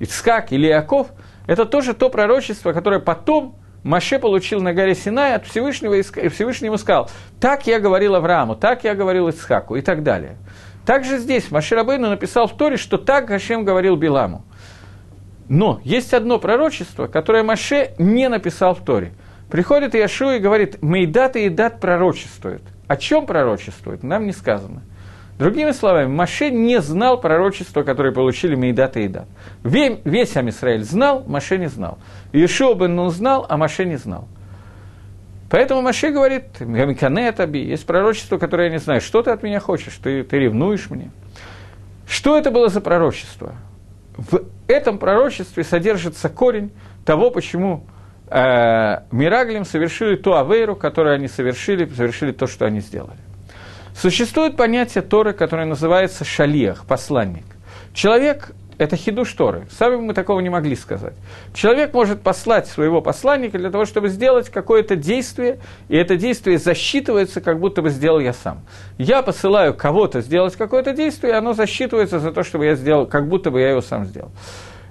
Ицхак или Иаков, это тоже то пророчество, которое потом Маше получил на горе Синай от Всевышнего, и Всевышний ему сказал, так я говорил Аврааму, так я говорил Ицхаку и так далее. Также здесь Маше Рабейну написал в Торе, что так Гашем говорил Биламу. Но есть одно пророчество, которое Маше не написал в Торе. Приходит Иешуа и говорит, Мейдат и Идат пророчествует. О чем пророчествует, нам не сказано. Другими словами, Маше не знал пророчества, которое получили Мейдат и Идат. Весь Амисраэль знал, Маше не знал. Иешуа бен Нун знал, а Маше не знал. Поэтому Маше говорит, Гамикане Таби, есть пророчество, которое я не знаю, что ты от меня хочешь, ты, ты ревнуешь мне. Что это было за пророчество? В этом пророчестве содержится корень того, почему э, Мираглим совершили ту авейру, которую они совершили, совершили то, что они сделали. Существует понятие Торы, которое называется шалиях, посланник. Человек – это хидуш Торы. Сами мы такого не могли сказать. Человек может послать своего посланника для того, чтобы сделать какое-то действие, и это действие засчитывается, как будто бы сделал я сам. Я посылаю кого-то сделать какое-то действие, и оно засчитывается за то, чтобы я сделал, как будто бы я его сам сделал.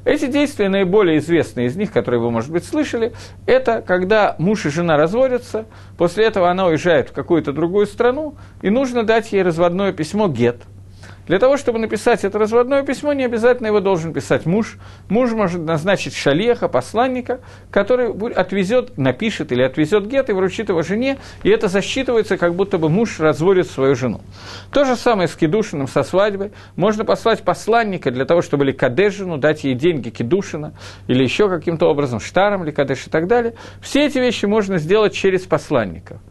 Эти действия, наиболее известные из них, которые вы, может быть, слышали, это когда муж и жена разводятся, после этого она уезжает в какую-то другую страну, и нужно дать ей разводное письмо «гет», для того, чтобы написать это разводное письмо, не обязательно его должен писать муж. Муж может назначить шалеха, посланника, который отвезет, напишет или отвезет гет и вручит его жене, и это засчитывается, как будто бы муж разводит свою жену. То же самое с кедушином, со свадьбой. Можно послать посланника для того, чтобы ли кадежину, дать ей деньги кедушина, или еще каким-то образом, штаром или кадеш и так далее. Все эти вещи можно сделать через посланника.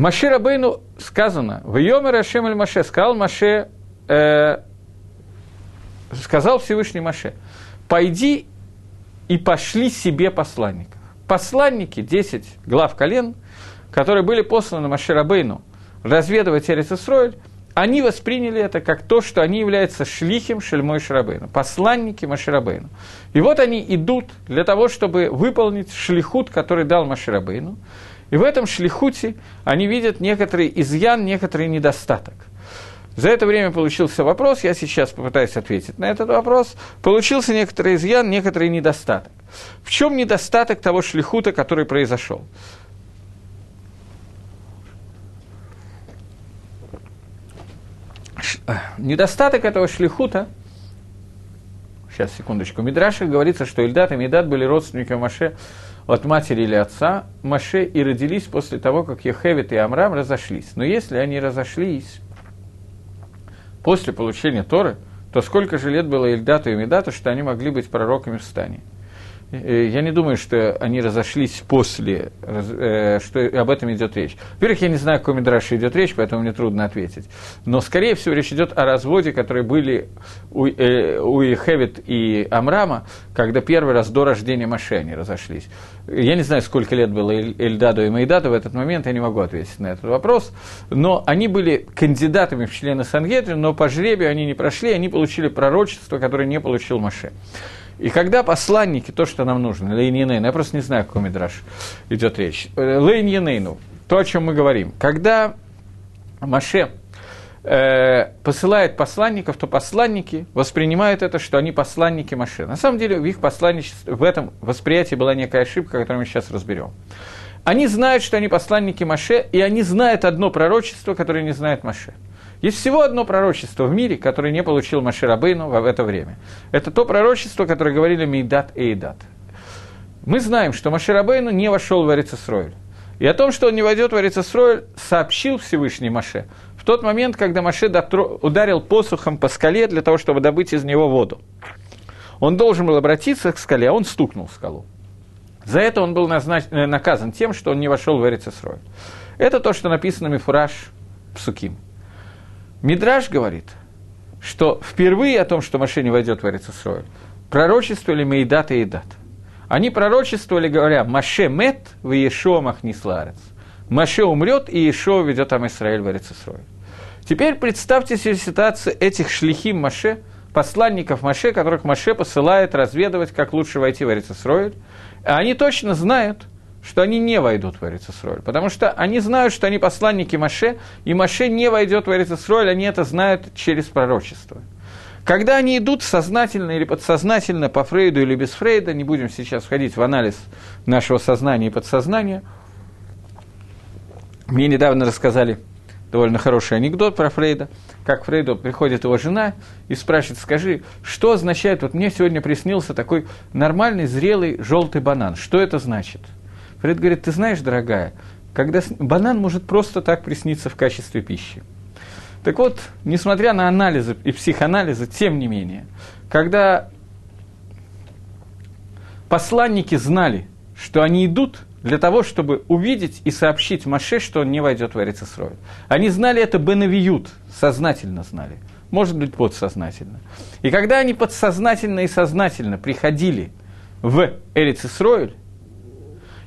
Маше Рабейну сказано, в Йомер Ашем Эль Маше, сказал Маше, э, сказал Всевышний Маше, пойди и пошли себе посланников. Посланники, 10 глав колен, которые были посланы Маше Рабейну разведывать Эрицесройль, они восприняли это как то, что они являются шлихим Шельмой Шарабейну, посланники Маширабейну. И вот они идут для того, чтобы выполнить шлихут, который дал Маширабейну. И в этом шлихуте они видят некоторый изъян, некоторый недостаток. За это время получился вопрос, я сейчас попытаюсь ответить на этот вопрос. Получился некоторый изъян, некоторый недостаток. В чем недостаток того шлихута, который произошел? Э, недостаток этого шлихута, сейчас, секундочку, в Мидраше говорится, что Ильдат и Медат были родственниками Маше от матери или отца Маше и родились после того, как Ехевит и Амрам разошлись. Но если они разошлись после получения Торы, то сколько же лет было Ильдату и Медату, что они могли быть пророками в стане? Э, я не думаю, что они разошлись после, э, что об этом идет речь. Во-первых, я не знаю, о каком Мидраше идет речь, поэтому мне трудно ответить. Но, скорее всего, речь идет о разводе, которые были у, э, у Хевит и Амрама, когда первый раз до рождения Маше они разошлись. Я не знаю, сколько лет было Эльдаду и Майдаду в этот момент, я не могу ответить на этот вопрос. Но они были кандидатами в члены Сангедрин, но по жребию они не прошли, они получили пророчество, которое не получил Маше. И когда посланники, то, что нам нужно, Лейньенейну, я просто не знаю, о каком Мидраш идет речь, э, Лейньенейну, то, о чем мы говорим, когда Маше э, посылает посланников, то посланники воспринимают это, что они посланники Маше. На самом деле в их посланничестве, в этом восприятии была некая ошибка, которую мы сейчас разберем. Они знают, что они посланники Маше, и они знают одно пророчество, которое не знает Маше. Есть всего одно пророчество в мире, которое не получил Маширабейну в это время. Это то пророчество, которое говорили Мейдат и Эйдат. Мы знаем, что Маширабейну не вошел в Эрицесройль. И о том, что он не войдет в Эрицесройль, сообщил Всевышний Маше в тот момент, когда Маше дотро... ударил посухом по скале для того, чтобы добыть из него воду. Он должен был обратиться к скале, а он стукнул в скалу. За это он был назнач... Э, наказан тем, что он не вошел в Эрицесройль. Это то, что написано Мифураж Псуким. Мидраж говорит, что впервые о том, что Маше не войдет в Эрицесройль, пророчествовали Мейдат и Идат. Они пророчествовали, говоря, Маше мет в Иешуа махнисларец. Маше умрет, и Иешуа ведет там Израиль в Эрицесройль. Теперь представьте себе ситуацию этих шлихим Маше, посланников Маше, которых Маше посылает разведывать, как лучше войти в Эрицесройль. Они точно знают, что они не войдут в Эрицесроль, потому что они знают, что они посланники Маше, и Маше не войдет в Эрицесроль, они это знают через пророчество. Когда они идут сознательно или подсознательно по Фрейду или без Фрейда, не будем сейчас входить в анализ нашего сознания и подсознания, мне недавно рассказали довольно хороший анекдот про Фрейда, как Фрейду приходит его жена и спрашивает, скажи, что означает, вот мне сегодня приснился такой нормальный, зрелый, желтый банан, что это значит – Фред говорит, ты знаешь, дорогая, когда банан может просто так присниться в качестве пищи. Так вот, несмотря на анализы и психоанализы, тем не менее, когда посланники знали, что они идут для того, чтобы увидеть и сообщить Маше, что он не войдет в Эрицесрой. Они знали это Бенавиют, сознательно знали, может быть, подсознательно. И когда они подсознательно и сознательно приходили в Эрицесройль,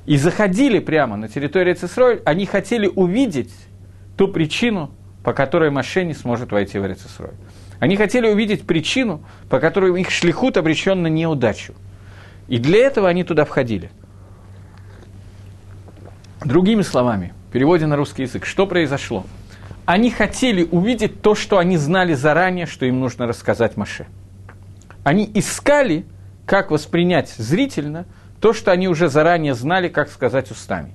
и заходили прямо на территорию Цисроль, они хотели увидеть ту причину, по которой Маше не сможет войти в Эрицесрой. Они хотели увидеть причину, по которой их шлихут обречен на неудачу. И для этого они туда входили. Другими словами, переводе на русский язык, что произошло? Они хотели увидеть то, что они знали заранее, что им нужно рассказать Моше. Они искали, как воспринять зрительно – то, что они уже заранее знали, как сказать устами.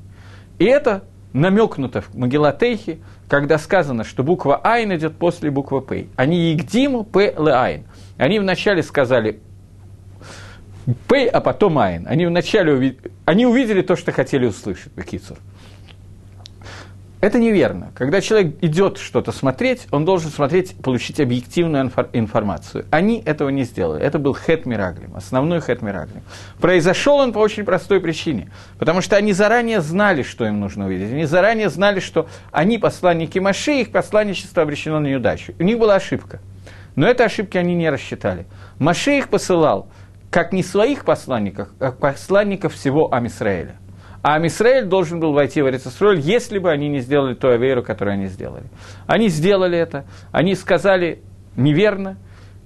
И это намекнуто в Мегилат Эйхе, когда сказано, что буква Айн идет после буквы П. Они הקדימו פה לעין. Они вначале сказали П, а потом Айн. Они вначале увидели, они увидели то, что хотели услышать, בקיצור. Это неверно. Когда человек идет что-то смотреть, он должен смотреть, получить объективную информацию. Они этого не сделали. Это был Хет Мираглим, основной Хет Мираглим. Произошел он по очень простой причине. Потому что они заранее знали, что им нужно увидеть. Они заранее знали, что они посланники Маши, их посланничество обречено на неудачу. У них была ошибка. Но этой ошибки они не рассчитали. Маше их посылал как не своих посланников, а посланников всего Амисраэля. А Амисраэль должен был войти в Эрицесроль, если бы они не сделали ту аверу, которую они сделали. Они сделали это, они сказали неверно,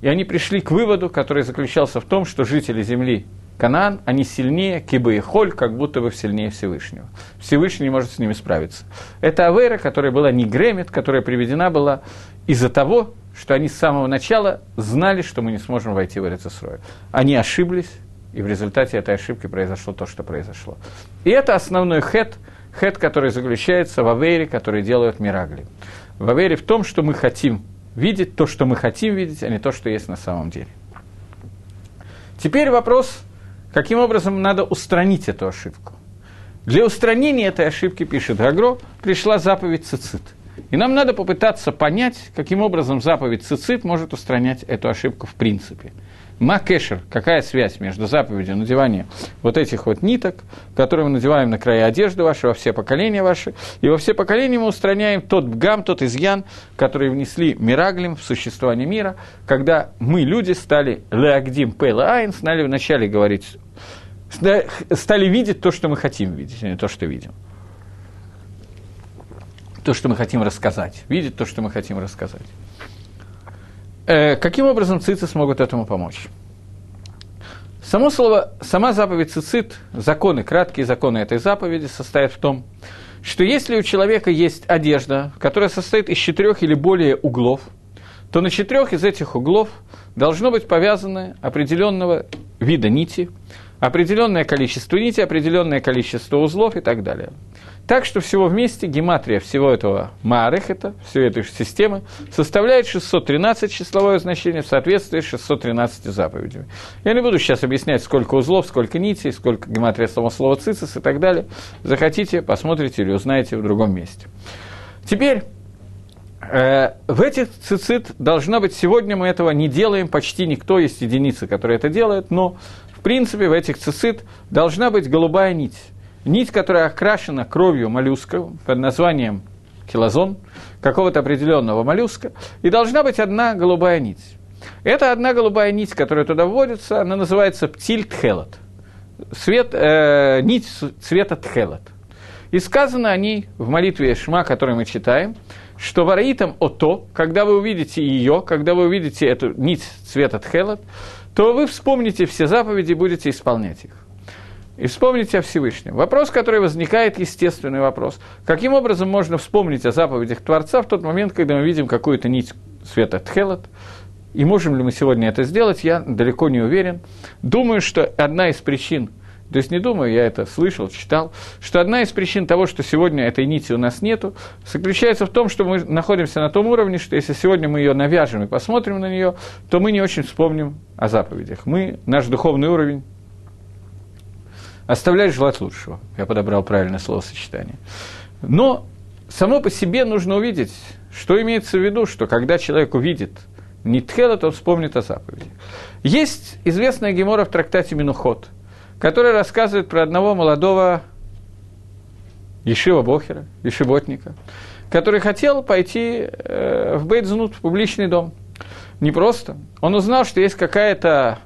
и они пришли к выводу, который заключался в том, что жители земли Канан, они сильнее Кибы и Холь, как будто бы сильнее Всевышнего. Всевышний не может с ними справиться. Это Авера, которая была не Гремет, которая приведена была из-за того, что они с самого начала знали, что мы не сможем войти в Эрицесрой. Они ошиблись, и в результате этой ошибки произошло то, что произошло. И это основной хет, хет, который заключается в Авере, который делают Мирагли. В Авере в том, что мы хотим видеть то, что мы хотим видеть, а не то, что есть на самом деле. Теперь вопрос, каким образом надо устранить эту ошибку. Для устранения этой ошибки, пишет Агро, пришла заповедь цицит. И нам надо попытаться понять, каким образом заповедь цицит может устранять эту ошибку в принципе. Макешер, какая связь между заповедью надевания вот этих вот ниток, которые мы надеваем на края одежды вашей, во все поколения ваши, и во все поколения мы устраняем тот бгам, тот изъян, который внесли мираглем в существование мира, когда мы, люди, стали леагдим пейла айн, стали вначале говорить, стали видеть то, что мы хотим видеть, а не то, что видим. То, что мы хотим рассказать, видеть то, что мы хотим рассказать. Э, каким образом цицы смогут этому помочь? Само слово, сама заповедь цицит, законы, краткие законы этой заповеди состоят в том, что если у человека есть одежда, которая состоит из четырех или более углов, то на четырех из этих углов должно быть повязаны определенного вида нити, определенное количество нити, определенное количество узлов и так далее. Так что всего вместе гематрия всего этого Маарехета, всей этой системы, составляет 613 числовое значение в соответствии с 613 заповедями. Я не буду сейчас объяснять, сколько узлов, сколько нитей, сколько гематрия самого слова цицис и так далее. Захотите, посмотрите или узнаете в другом месте. Теперь, э, в этих цицит должно быть, сегодня мы этого не делаем, почти никто, есть единицы, которые это делают, но в принципе в этих цицит должна быть голубая нить нить, которая окрашена кровью моллюска под названием килозон, какого-то определенного моллюска, и должна быть одна голубая нить. Это одна голубая нить, которая туда вводится, она называется птиль тхелот. Свет, э, нить цвета тхелот. И сказано о ней в молитве Шма, которую мы читаем, что вараитам ото, когда вы увидите ее, когда вы увидите эту нить цвета тхелот, то вы вспомните все заповеди и будете исполнять их и вспомните о Всевышнем. Вопрос, который возникает, естественный вопрос. Каким образом можно вспомнить о заповедях Творца в тот момент, когда мы видим какую-то нить света Тхелот? И можем ли мы сегодня это сделать, я далеко не уверен. Думаю, что одна из причин, то есть не думаю, я это слышал, читал, что одна из причин того, что сегодня этой нити у нас нету, заключается в том, что мы находимся на том уровне, что если сегодня мы ее навяжем и посмотрим на нее, то мы не очень вспомним о заповедях. Мы, наш духовный уровень оставляет желать лучшего. Я подобрал правильное словосочетание. Но само по себе нужно увидеть, что имеется в виду, что когда человек увидит Нитхела, то он вспомнит о заповеди. Есть известная гемора в трактате Минухот, которая рассказывает про одного молодого Ешива Бохера, Ешиботника, который хотел пойти э, в Бейдзнут, в публичный дом. Не просто. Он узнал, что есть какая-то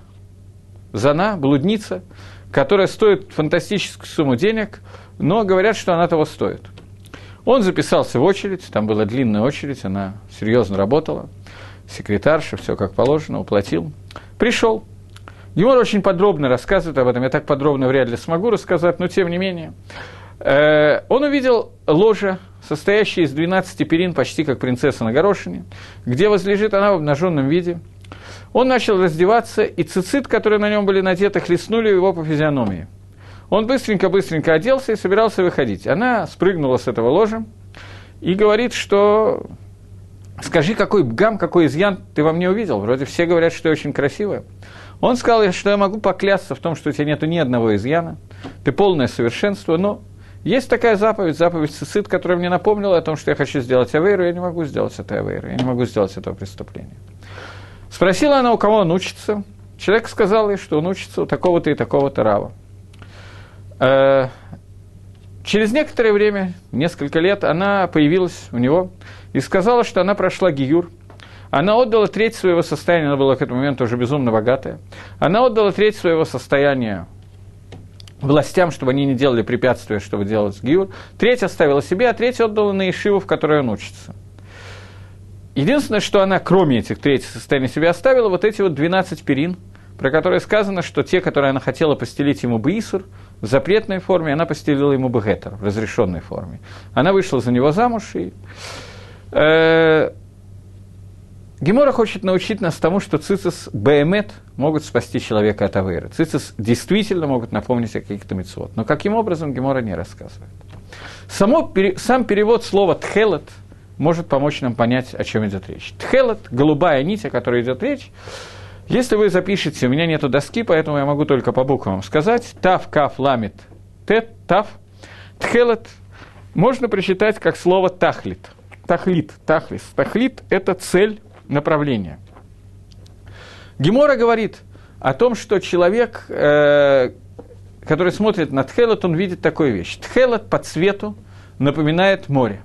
зана, блудница, которая стоит фантастическую сумму денег, но говорят, что она того стоит. Он записался в очередь, там была длинная очередь, она серьезно работала, секретарша, все как положено, уплатил. Пришел. Гемор очень подробно рассказывает об этом, я так подробно вряд ли смогу рассказать, но тем не менее. Э, он увидел ложе, состоящее из 12 перин, почти как принцесса на горошине, где возлежит она в обнаженном виде – он начал раздеваться, и цицит, которые на нем были надеты, хлестнули его по физиономии. Он быстренько-быстренько оделся и собирался выходить. Она спрыгнула с этого ложа и говорит, что скажи, какой бгам, какой изъян ты во мне увидел? Вроде все говорят, что я очень красивая. Он сказал, что я могу поклясться в том, что у тебя нет ни одного изъяна, ты полное совершенство, но есть такая заповедь, заповедь Цицит, которая мне напомнила о том, что я хочу сделать авейру, я не могу сделать это авейру, я не могу сделать этого преступления. Спросила она, у кого он учится. Человек сказал ей, что он учится у такого-то и такого-то рава. Э, через некоторое время, несколько лет, она появилась у него и сказала, что она прошла гиюр. Она отдала треть своего состояния, она была к этому моменту уже безумно богатая. Она отдала треть своего состояния властям, чтобы они не делали препятствия, чтобы делать гиур. Треть оставила себе, а треть отдала на Ишиву, в которой он учится. Единственное, что она, кроме этих третьих состояний себе оставила, вот эти вот 12 перин, про которые сказано, что те, которые она хотела постелить ему Баисур, в запретной форме, она постелила ему Бегетер, в разрешенной форме. Она вышла за него замуж и... Э, Гемора хочет научить нас тому, что цицис беемет могут спасти человека от авейры. Цицис действительно могут напомнить о каких-то митцвот. Но каким образом Гемора не рассказывает. Само, сам перевод слова «тхелет» может помочь нам понять, о чем идет речь. Тхелет, голубая нить, о которой идет речь, если вы запишете, у меня нету доски, поэтому я могу только по буквам сказать, тав, каф, ламит, тет, тав, тхелет, можно прочитать как слово тахлит. Тахлит, тахлис. Тахлит – это цель направления. Гемора говорит о том, что человек, э, который смотрит на Тхелот, он видит такую вещь. Тхелот по цвету напоминает море.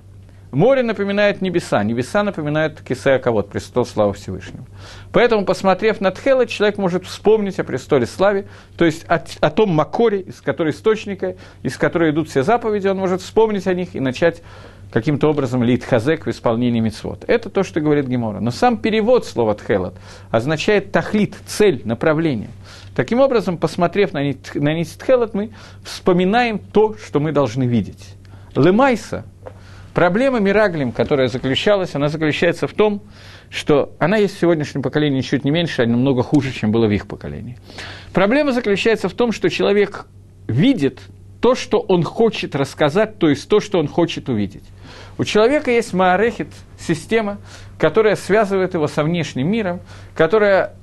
Море напоминает небеса, небеса напоминают Кисея Кавод, престол славы Всевышнего. Поэтому, посмотрев на Тхела, человек может вспомнить о престоле славы, то есть о, о том Макоре, из которого источника, из которого идут все заповеди, он может вспомнить о них и начать каким-то образом лит хазек в исполнении мицвод. Это то, что говорит Гемора. Но сам перевод слова тхелот означает тахлит, цель, направление. Таким образом, посмотрев на нить, на нить тхелот, мы вспоминаем то, что мы должны видеть. Лемайса, проблема Мираглим, которая заключалась, она заключается в том, что она есть в сегодняшнем поколении чуть не меньше, а намного хуже, чем было в их поколении. Проблема заключается в том, что человек видит то, что он хочет рассказать, то есть то, что он хочет увидеть. У человека есть маарехит, система, которая связывает его со внешним миром, которая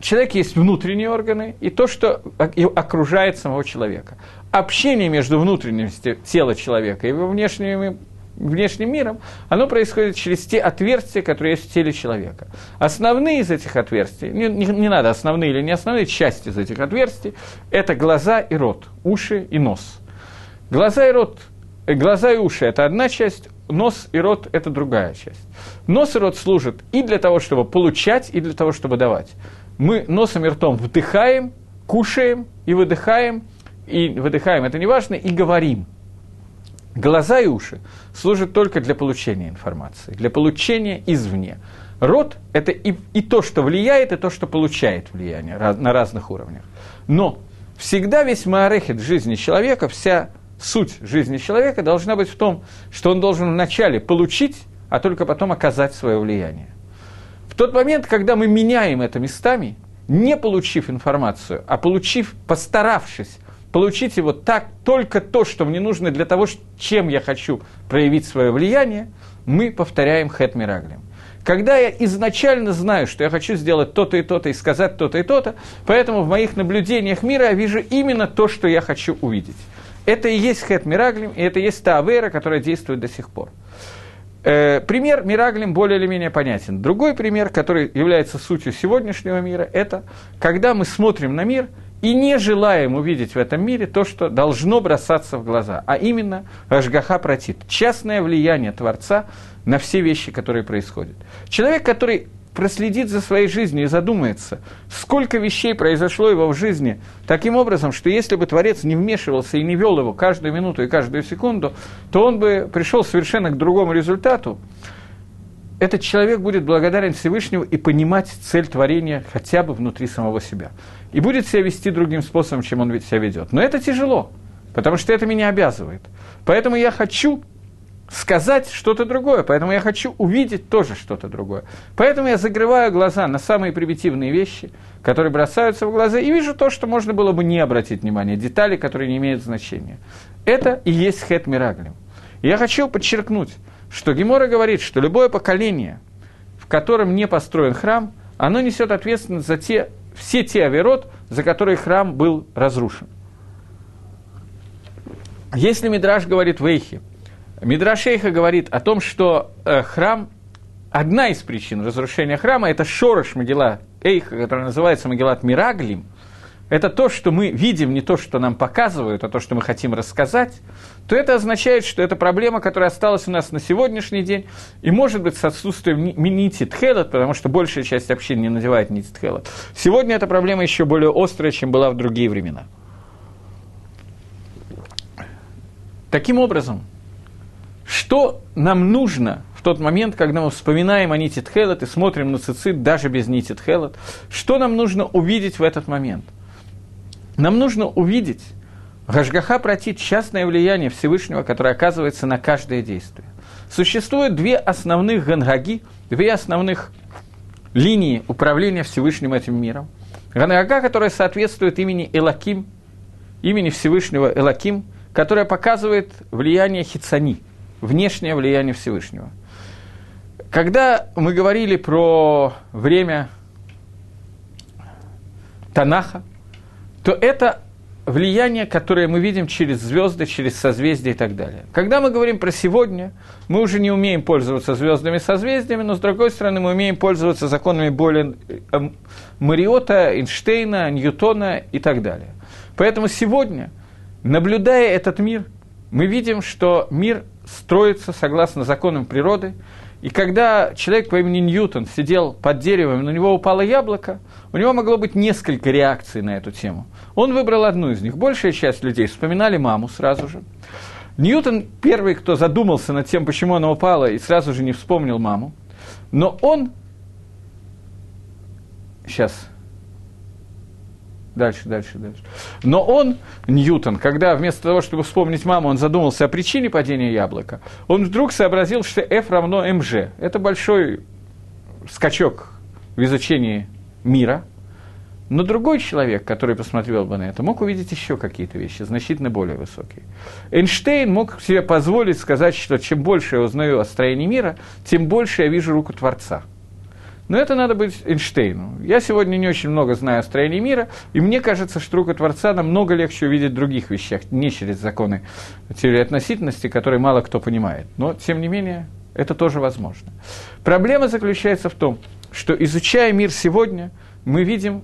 у человека есть внутренние органы и то, что окружает самого человека. Общение между внутренностью тела человека и его внешним, внешним миром, оно происходит через те отверстия, которые есть в теле человека. Основные из этих отверстий, не, не, не надо основные или не основные, части из этих отверстий, это глаза и рот, уши и нос. Глаза и рот, э, глаза и уши – это одна часть, нос и рот – это другая часть. Нос и рот служат и для того, чтобы получать, и для того, чтобы давать. Мы носом и ртом вдыхаем, кушаем и выдыхаем, и выдыхаем, это не важно, и говорим. Глаза и уши служат только для получения информации, для получения извне. Рот – это и, и то, что влияет, и то, что получает влияние на разных уровнях. Но всегда весь маарехет жизни человека, вся суть жизни человека должна быть в том, что он должен вначале получить, а только потом оказать свое влияние. В тот момент, когда мы меняем это местами, не получив информацию, а получив, постаравшись получить его так, только то, что мне нужно для того, чем я хочу проявить свое влияние, мы повторяем хэт мираглем. Когда я изначально знаю, что я хочу сделать то-то и то-то и сказать то-то и то-то, поэтому в моих наблюдениях мира я вижу именно то, что я хочу увидеть. Это и есть хет мираглим, и это и есть та авера, которая действует до сих пор. Э, пример мираглим более или менее понятен. Другой пример, который является сутью сегодняшнего мира, это когда мы смотрим на мир и не желаем увидеть в этом мире то, что должно бросаться в глаза, а именно Ашгаха протит, частное влияние Творца на все вещи, которые происходят. Человек, который проследит за своей жизнью и задумается, сколько вещей произошло его в жизни, таким образом, что если бы Творец не вмешивался и не вел его каждую минуту и каждую секунду, то он бы пришел совершенно к другому результату, этот человек будет благодарен Всевышнему и понимать цель творения хотя бы внутри самого себя. И будет себя вести другим способом, чем он себя ведет. Но это тяжело, потому что это меня обязывает. Поэтому я хочу сказать что-то другое, поэтому я хочу увидеть тоже что-то другое. Поэтому я закрываю глаза на самые примитивные вещи, которые бросаются в глаза, и вижу то, что можно было бы не обратить внимания, детали, которые не имеют значения. Это и есть хет мираглим. я хочу подчеркнуть, что Гемора говорит, что любое поколение, в котором не построен храм, оно несет ответственность за те, все те аверот, за которые храм был разрушен. Если Мидраш говорит в Эйхе, Мидрашейха говорит о том, что э, храм, одна из причин разрушения храма, это шорош Магела Эйха, который называется Магелат Мираглим, это то, что мы видим, не то, что нам показывают, а то, что мы хотим рассказать, то это означает, что это проблема, которая осталась у нас на сегодняшний день, и может быть с отсутствием нити тхелот, потому что большая часть общин не надевает нити тхелот. Сегодня эта проблема еще более острая, чем была в другие времена. Таким образом, что нам нужно в тот момент, когда мы вспоминаем о Нитит Хелот и смотрим на цицит даже без Нитит Хелот, что нам нужно увидеть в этот момент? Нам нужно увидеть Гашгаха протит частное влияние Всевышнего, которое оказывается на каждое действие. Существует две основных гангаги, две основных линии управления Всевышним этим миром. Ганага, которая соответствует имени Элаким, имени Всевышнего Элаким, которая показывает влияние Хицани, внешнее влияние Всевышнего. Когда мы говорили про время Танаха, то это влияние, которое мы видим через звезды, через созвездия и так далее. Когда мы говорим про сегодня, мы уже не умеем пользоваться звездами созвездиями, но с другой стороны мы умеем пользоваться законами более э, Мариота, Эйнштейна, Ньютона и так далее. Поэтому сегодня, наблюдая этот мир, мы видим, что мир строится согласно законам природы, и когда человек по имени Ньютон сидел под деревом, на него упало яблоко, у него могло быть несколько реакций на эту тему. Он выбрал одну из них. Большая часть людей вспоминали маму сразу же. Ньютон первый, кто задумался над тем, почему она упала, и сразу же не вспомнил маму. Но он... Сейчас дальше, дальше, дальше. Но он, Ньютон, когда вместо того, чтобы вспомнить маму, он задумался о причине падения яблока, он вдруг сообразил, что F равно mg. Это большой скачок в изучении мира. Но другой человек, который посмотрел бы на это, мог увидеть еще какие-то вещи, значительно более высокие. Эйнштейн мог себе позволить сказать, что чем больше я узнаю о строении мира, тем больше я вижу руку Творца – но это надо быть Эйнштейну. Я сегодня не очень много знаю о строении мира, и мне кажется, что рука Творца намного легче увидеть в других вещах, не через законы теории относительности, которые мало кто понимает. Но, тем не менее, это тоже возможно. Проблема заключается в том, что изучая мир сегодня, мы видим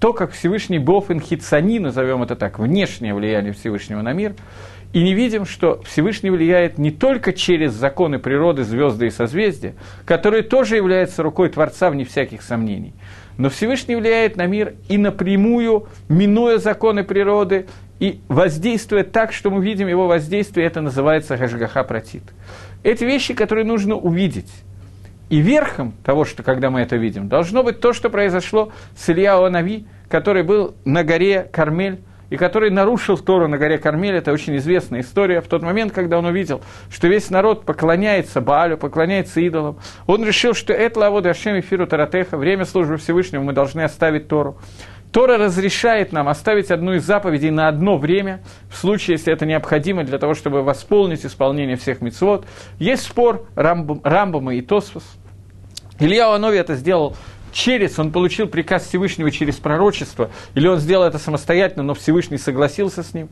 то, как Всевышний Бог Инхицани, назовем это так, внешнее влияние Всевышнего на мир – и не видим, что Всевышний влияет не только через законы природы, звезды и созвездия, которые тоже являются рукой Творца, вне всяких сомнений, но Всевышний влияет на мир и напрямую, минуя законы природы, и воздействуя так, что мы видим его воздействие, это называется Гашгаха Протит. Эти вещи, которые нужно увидеть. И верхом того, что когда мы это видим, должно быть то, что произошло с Илья Нави, который был на горе Кармель, и который нарушил Тору на горе Кармель, это очень известная история, в тот момент, когда он увидел, что весь народ поклоняется Баалю, поклоняется идолам, он решил, что это лавода Ашем Эфиру Таратеха, время службы Всевышнему, мы должны оставить Тору. Тора разрешает нам оставить одну из заповедей на одно время, в случае, если это необходимо для того, чтобы восполнить исполнение всех мецвод. Есть спор Рамбама и Тосфос. Илья Анови это сделал через, он получил приказ Всевышнего через пророчество, или он сделал это самостоятельно, но Всевышний согласился с ним.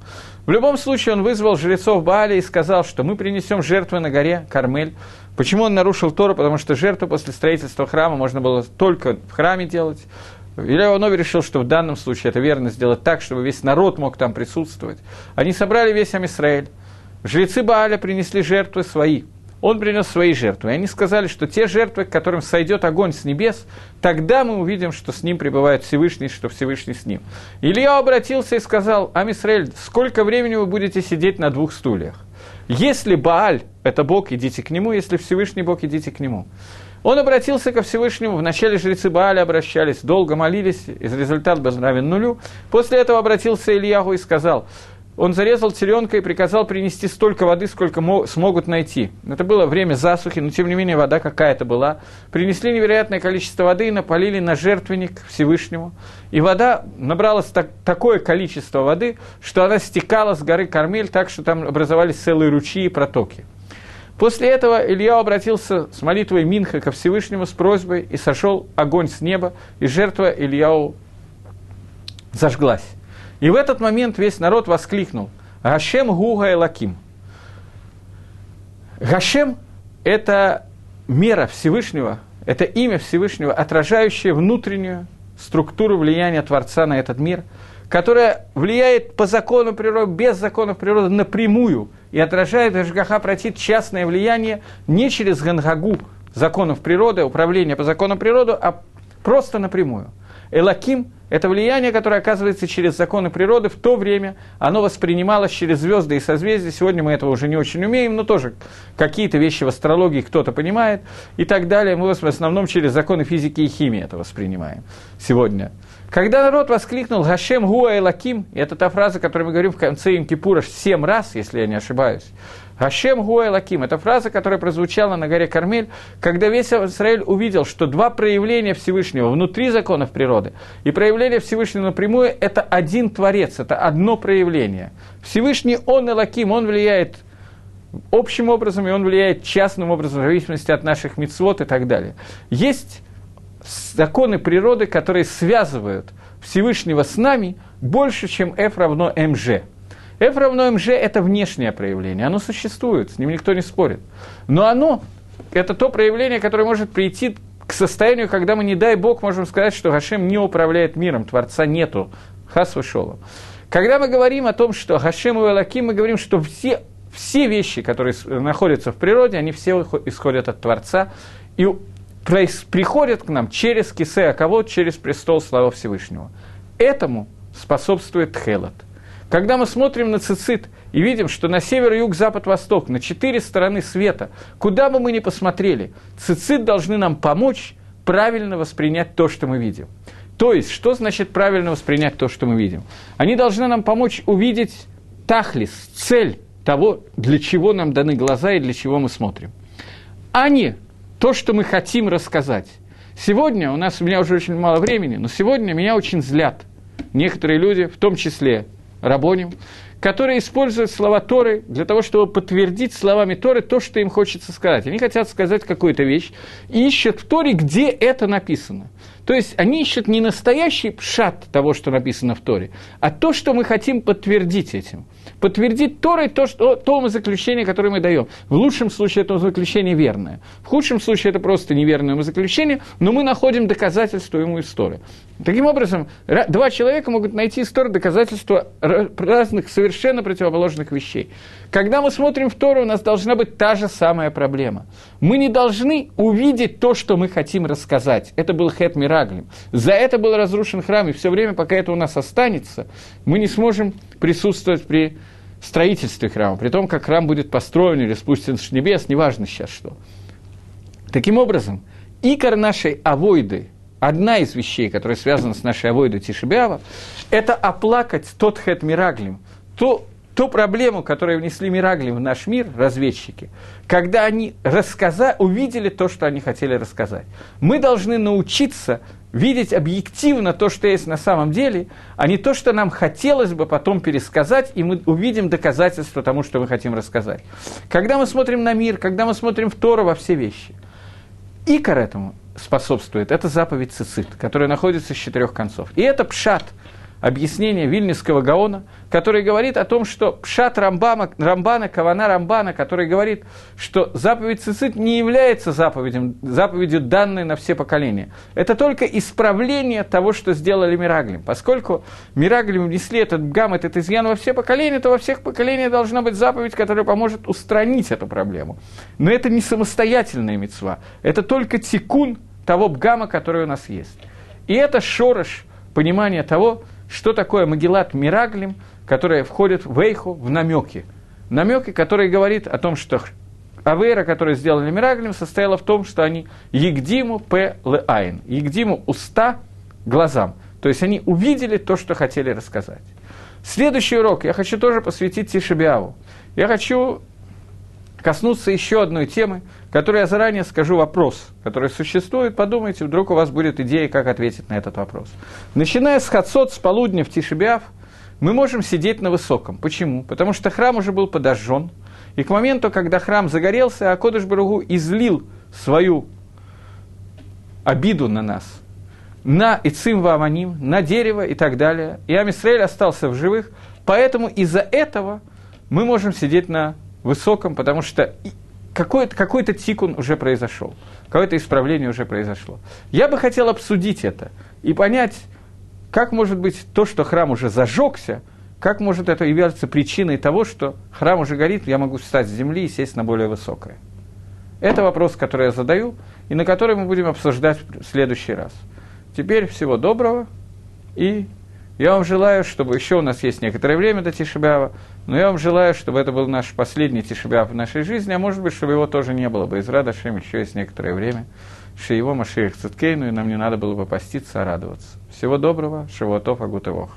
В любом случае он вызвал жрецов Бааля и сказал, что мы принесем жертвы на горе Кармель. Почему он нарушил Тору? Потому что жертву после строительства храма можно было только в храме делать. Илья Нови решил, что в данном случае это верно сделать так, чтобы весь народ мог там присутствовать. Они собрали весь Амисраэль. Жрецы Бааля принесли жертвы свои – он принес свои жертвы. И они сказали, что те жертвы, к которым сойдет огонь с небес, тогда мы увидим, что с ним пребывает Всевышний, что Всевышний с ним. Илья обратился и сказал, Амисраэль, сколько времени вы будете сидеть на двух стульях? Если Бааль – это Бог, идите к нему, если Всевышний Бог, идите к нему. Он обратился ко Всевышнему, вначале жрецы Бааля обращались, долго молились, из результат был равен нулю. После этого обратился Ильяху и сказал, он зарезал теленка и приказал принести столько воды, сколько смогут найти. Это было время засухи, но тем не менее вода какая-то была. Принесли невероятное количество воды и напалили на жертвенник Всевышнему. И вода набралась так, такое количество воды, что она стекала с горы Кармель так, что там образовались целые ручьи и протоки. После этого Илья обратился с молитвой Минха ко Всевышнему с просьбой, и сошел огонь с неба, и жертва Ильяу зажглась. И в этот момент весь народ воскликнул «Гашем Гуга Элаким». Гашем – это мера Всевышнего, это имя Всевышнего, отражающее внутреннюю структуру влияния Творца на этот мир, которая влияет по закону природы, без законов природы напрямую и отражает Гашгаха протит частное влияние не через Гангагу законов природы, управления по законам природы, а просто напрямую. Элаким – это влияние, которое оказывается через законы природы, в то время оно воспринималось через звезды и созвездия. Сегодня мы этого уже не очень умеем, но тоже какие-то вещи в астрологии кто-то понимает и так далее. Мы в основном через законы физики и химии это воспринимаем сегодня. Когда народ воскликнул «Гашем Гуа Элаким», это та фраза, которую мы говорим в конце Имкипура семь раз, если я не ошибаюсь, Гашем Гуа Лаким. Это фраза, которая прозвучала на горе Кармель, когда весь Израиль увидел, что два проявления Всевышнего внутри законов природы и проявление Всевышнего напрямую – это один Творец, это одно проявление. Всевышний Он и Лаким, Он влияет общим образом, и Он влияет частным образом, в зависимости от наших мицвод и так далее. Есть законы природы, которые связывают Всевышнего с нами больше, чем F равно МЖ. F равно МЖ – это внешнее проявление, оно существует, с ним никто не спорит. Но оно – это то проявление, которое может прийти к состоянию, когда мы, не дай Бог, можем сказать, что Гашем не управляет миром, Творца нету, хас вышел. Когда мы говорим о том, что Гашем и Элаким, мы говорим, что все, все вещи, которые находятся в природе, они все исходят от Творца и приходят к нам через кисе, кого через престол славы Всевышнего. Этому способствует Хелот – когда мы смотрим на цицит и видим, что на север, юг, запад, восток, на четыре стороны света, куда бы мы ни посмотрели, цицит должны нам помочь правильно воспринять то, что мы видим. То есть, что значит правильно воспринять то, что мы видим? Они должны нам помочь увидеть тахлис, цель того, для чего нам даны глаза и для чего мы смотрим. А не то, что мы хотим рассказать. Сегодня, у нас у меня уже очень мало времени, но сегодня меня очень злят некоторые люди, в том числе рабоним, которые используют слова Торы для того, чтобы подтвердить словами Торы то, что им хочется сказать. Они хотят сказать какую-то вещь и ищут в Торе, где это написано. То есть они ищут не настоящий пшат того, что написано в Торе, а то, что мы хотим подтвердить этим. Подтвердить Торой то, что, то заключение, которое мы даем. В лучшем случае это заключение верное. В худшем случае это просто неверное заключение, но мы находим доказательство ему из Торы. Таким образом, два человека могут найти из Торы доказательства разных совершенно противоположных вещей. Когда мы смотрим в Тору, у нас должна быть та же самая проблема. Мы не должны увидеть то, что мы хотим рассказать. Это был Хет Мираглим. За это был разрушен храм, и все время, пока это у нас останется, мы не сможем присутствовать при строительстве храма, при том, как храм будет построен или спустен с небес, неважно сейчас что. Таким образом, икор нашей авойды, одна из вещей, которая связана с нашей авойдой Тишебиава, это оплакать тот хет мираглим, то, ту проблему, которую внесли Мирагли в наш мир, разведчики, когда они рассказа, увидели то, что они хотели рассказать. Мы должны научиться видеть объективно то, что есть на самом деле, а не то, что нам хотелось бы потом пересказать, и мы увидим доказательства тому, что мы хотим рассказать. Когда мы смотрим на мир, когда мы смотрим в Тору во все вещи, икор этому способствует, это заповедь Цицит, которая находится с четырех концов. И это пшат – объяснение Вильнюсского Гаона, который говорит о том, что Пшат Рамбама, Рамбана, Кавана Рамбана, который говорит, что заповедь Цицит не является заповедью, заповедью данной на все поколения. Это только исправление того, что сделали Мираглим. Поскольку Мираглим внесли этот гам, этот изъян во все поколения, то во всех поколениях должна быть заповедь, которая поможет устранить эту проблему. Но это не самостоятельная мецва, это только тикун того бгама, который у нас есть. И это шорош понимания того, что такое Магеллат Мираглим, которая входит в Эйху, в намеки. Намеки, которые говорит о том, что Авера, которую сделали Мираглим, состояла в том, что они Егдиму П. Леайн. Егдиму уста глазам. То есть они увидели то, что хотели рассказать. Следующий урок я хочу тоже посвятить Тишебиаву. Я хочу коснуться еще одной темы, которую я заранее скажу вопрос, который существует. Подумайте, вдруг у вас будет идея, как ответить на этот вопрос. Начиная с Хацот, с полудня в Тишебиав, мы можем сидеть на высоком. Почему? Потому что храм уже был подожжен, и к моменту, когда храм загорелся, Акодыш Баругу излил свою обиду на нас, на Ицим Вааманим, на дерево и так далее. И Амисраэль остался в живых, поэтому из-за этого мы можем сидеть на высоком, потому что какой-то какой тикун уже произошел, какое-то исправление уже произошло. Я бы хотел обсудить это и понять, как может быть то, что храм уже зажегся, как может это являться причиной того, что храм уже горит, я могу встать с земли и сесть на более высокое. Это вопрос, который я задаю, и на который мы будем обсуждать в следующий раз. Теперь всего доброго. И я вам желаю, чтобы еще у нас есть некоторое время до Тишебява, но я вам желаю, чтобы это был наш последний Тишебяв в нашей жизни, а может быть, чтобы его тоже не было бы. Из Радашем еще есть некоторое время. Шиево Машиих Циткейну, и нам не надо было бы поститься, а радоваться. Всего доброго, Шивотов, Агутывох.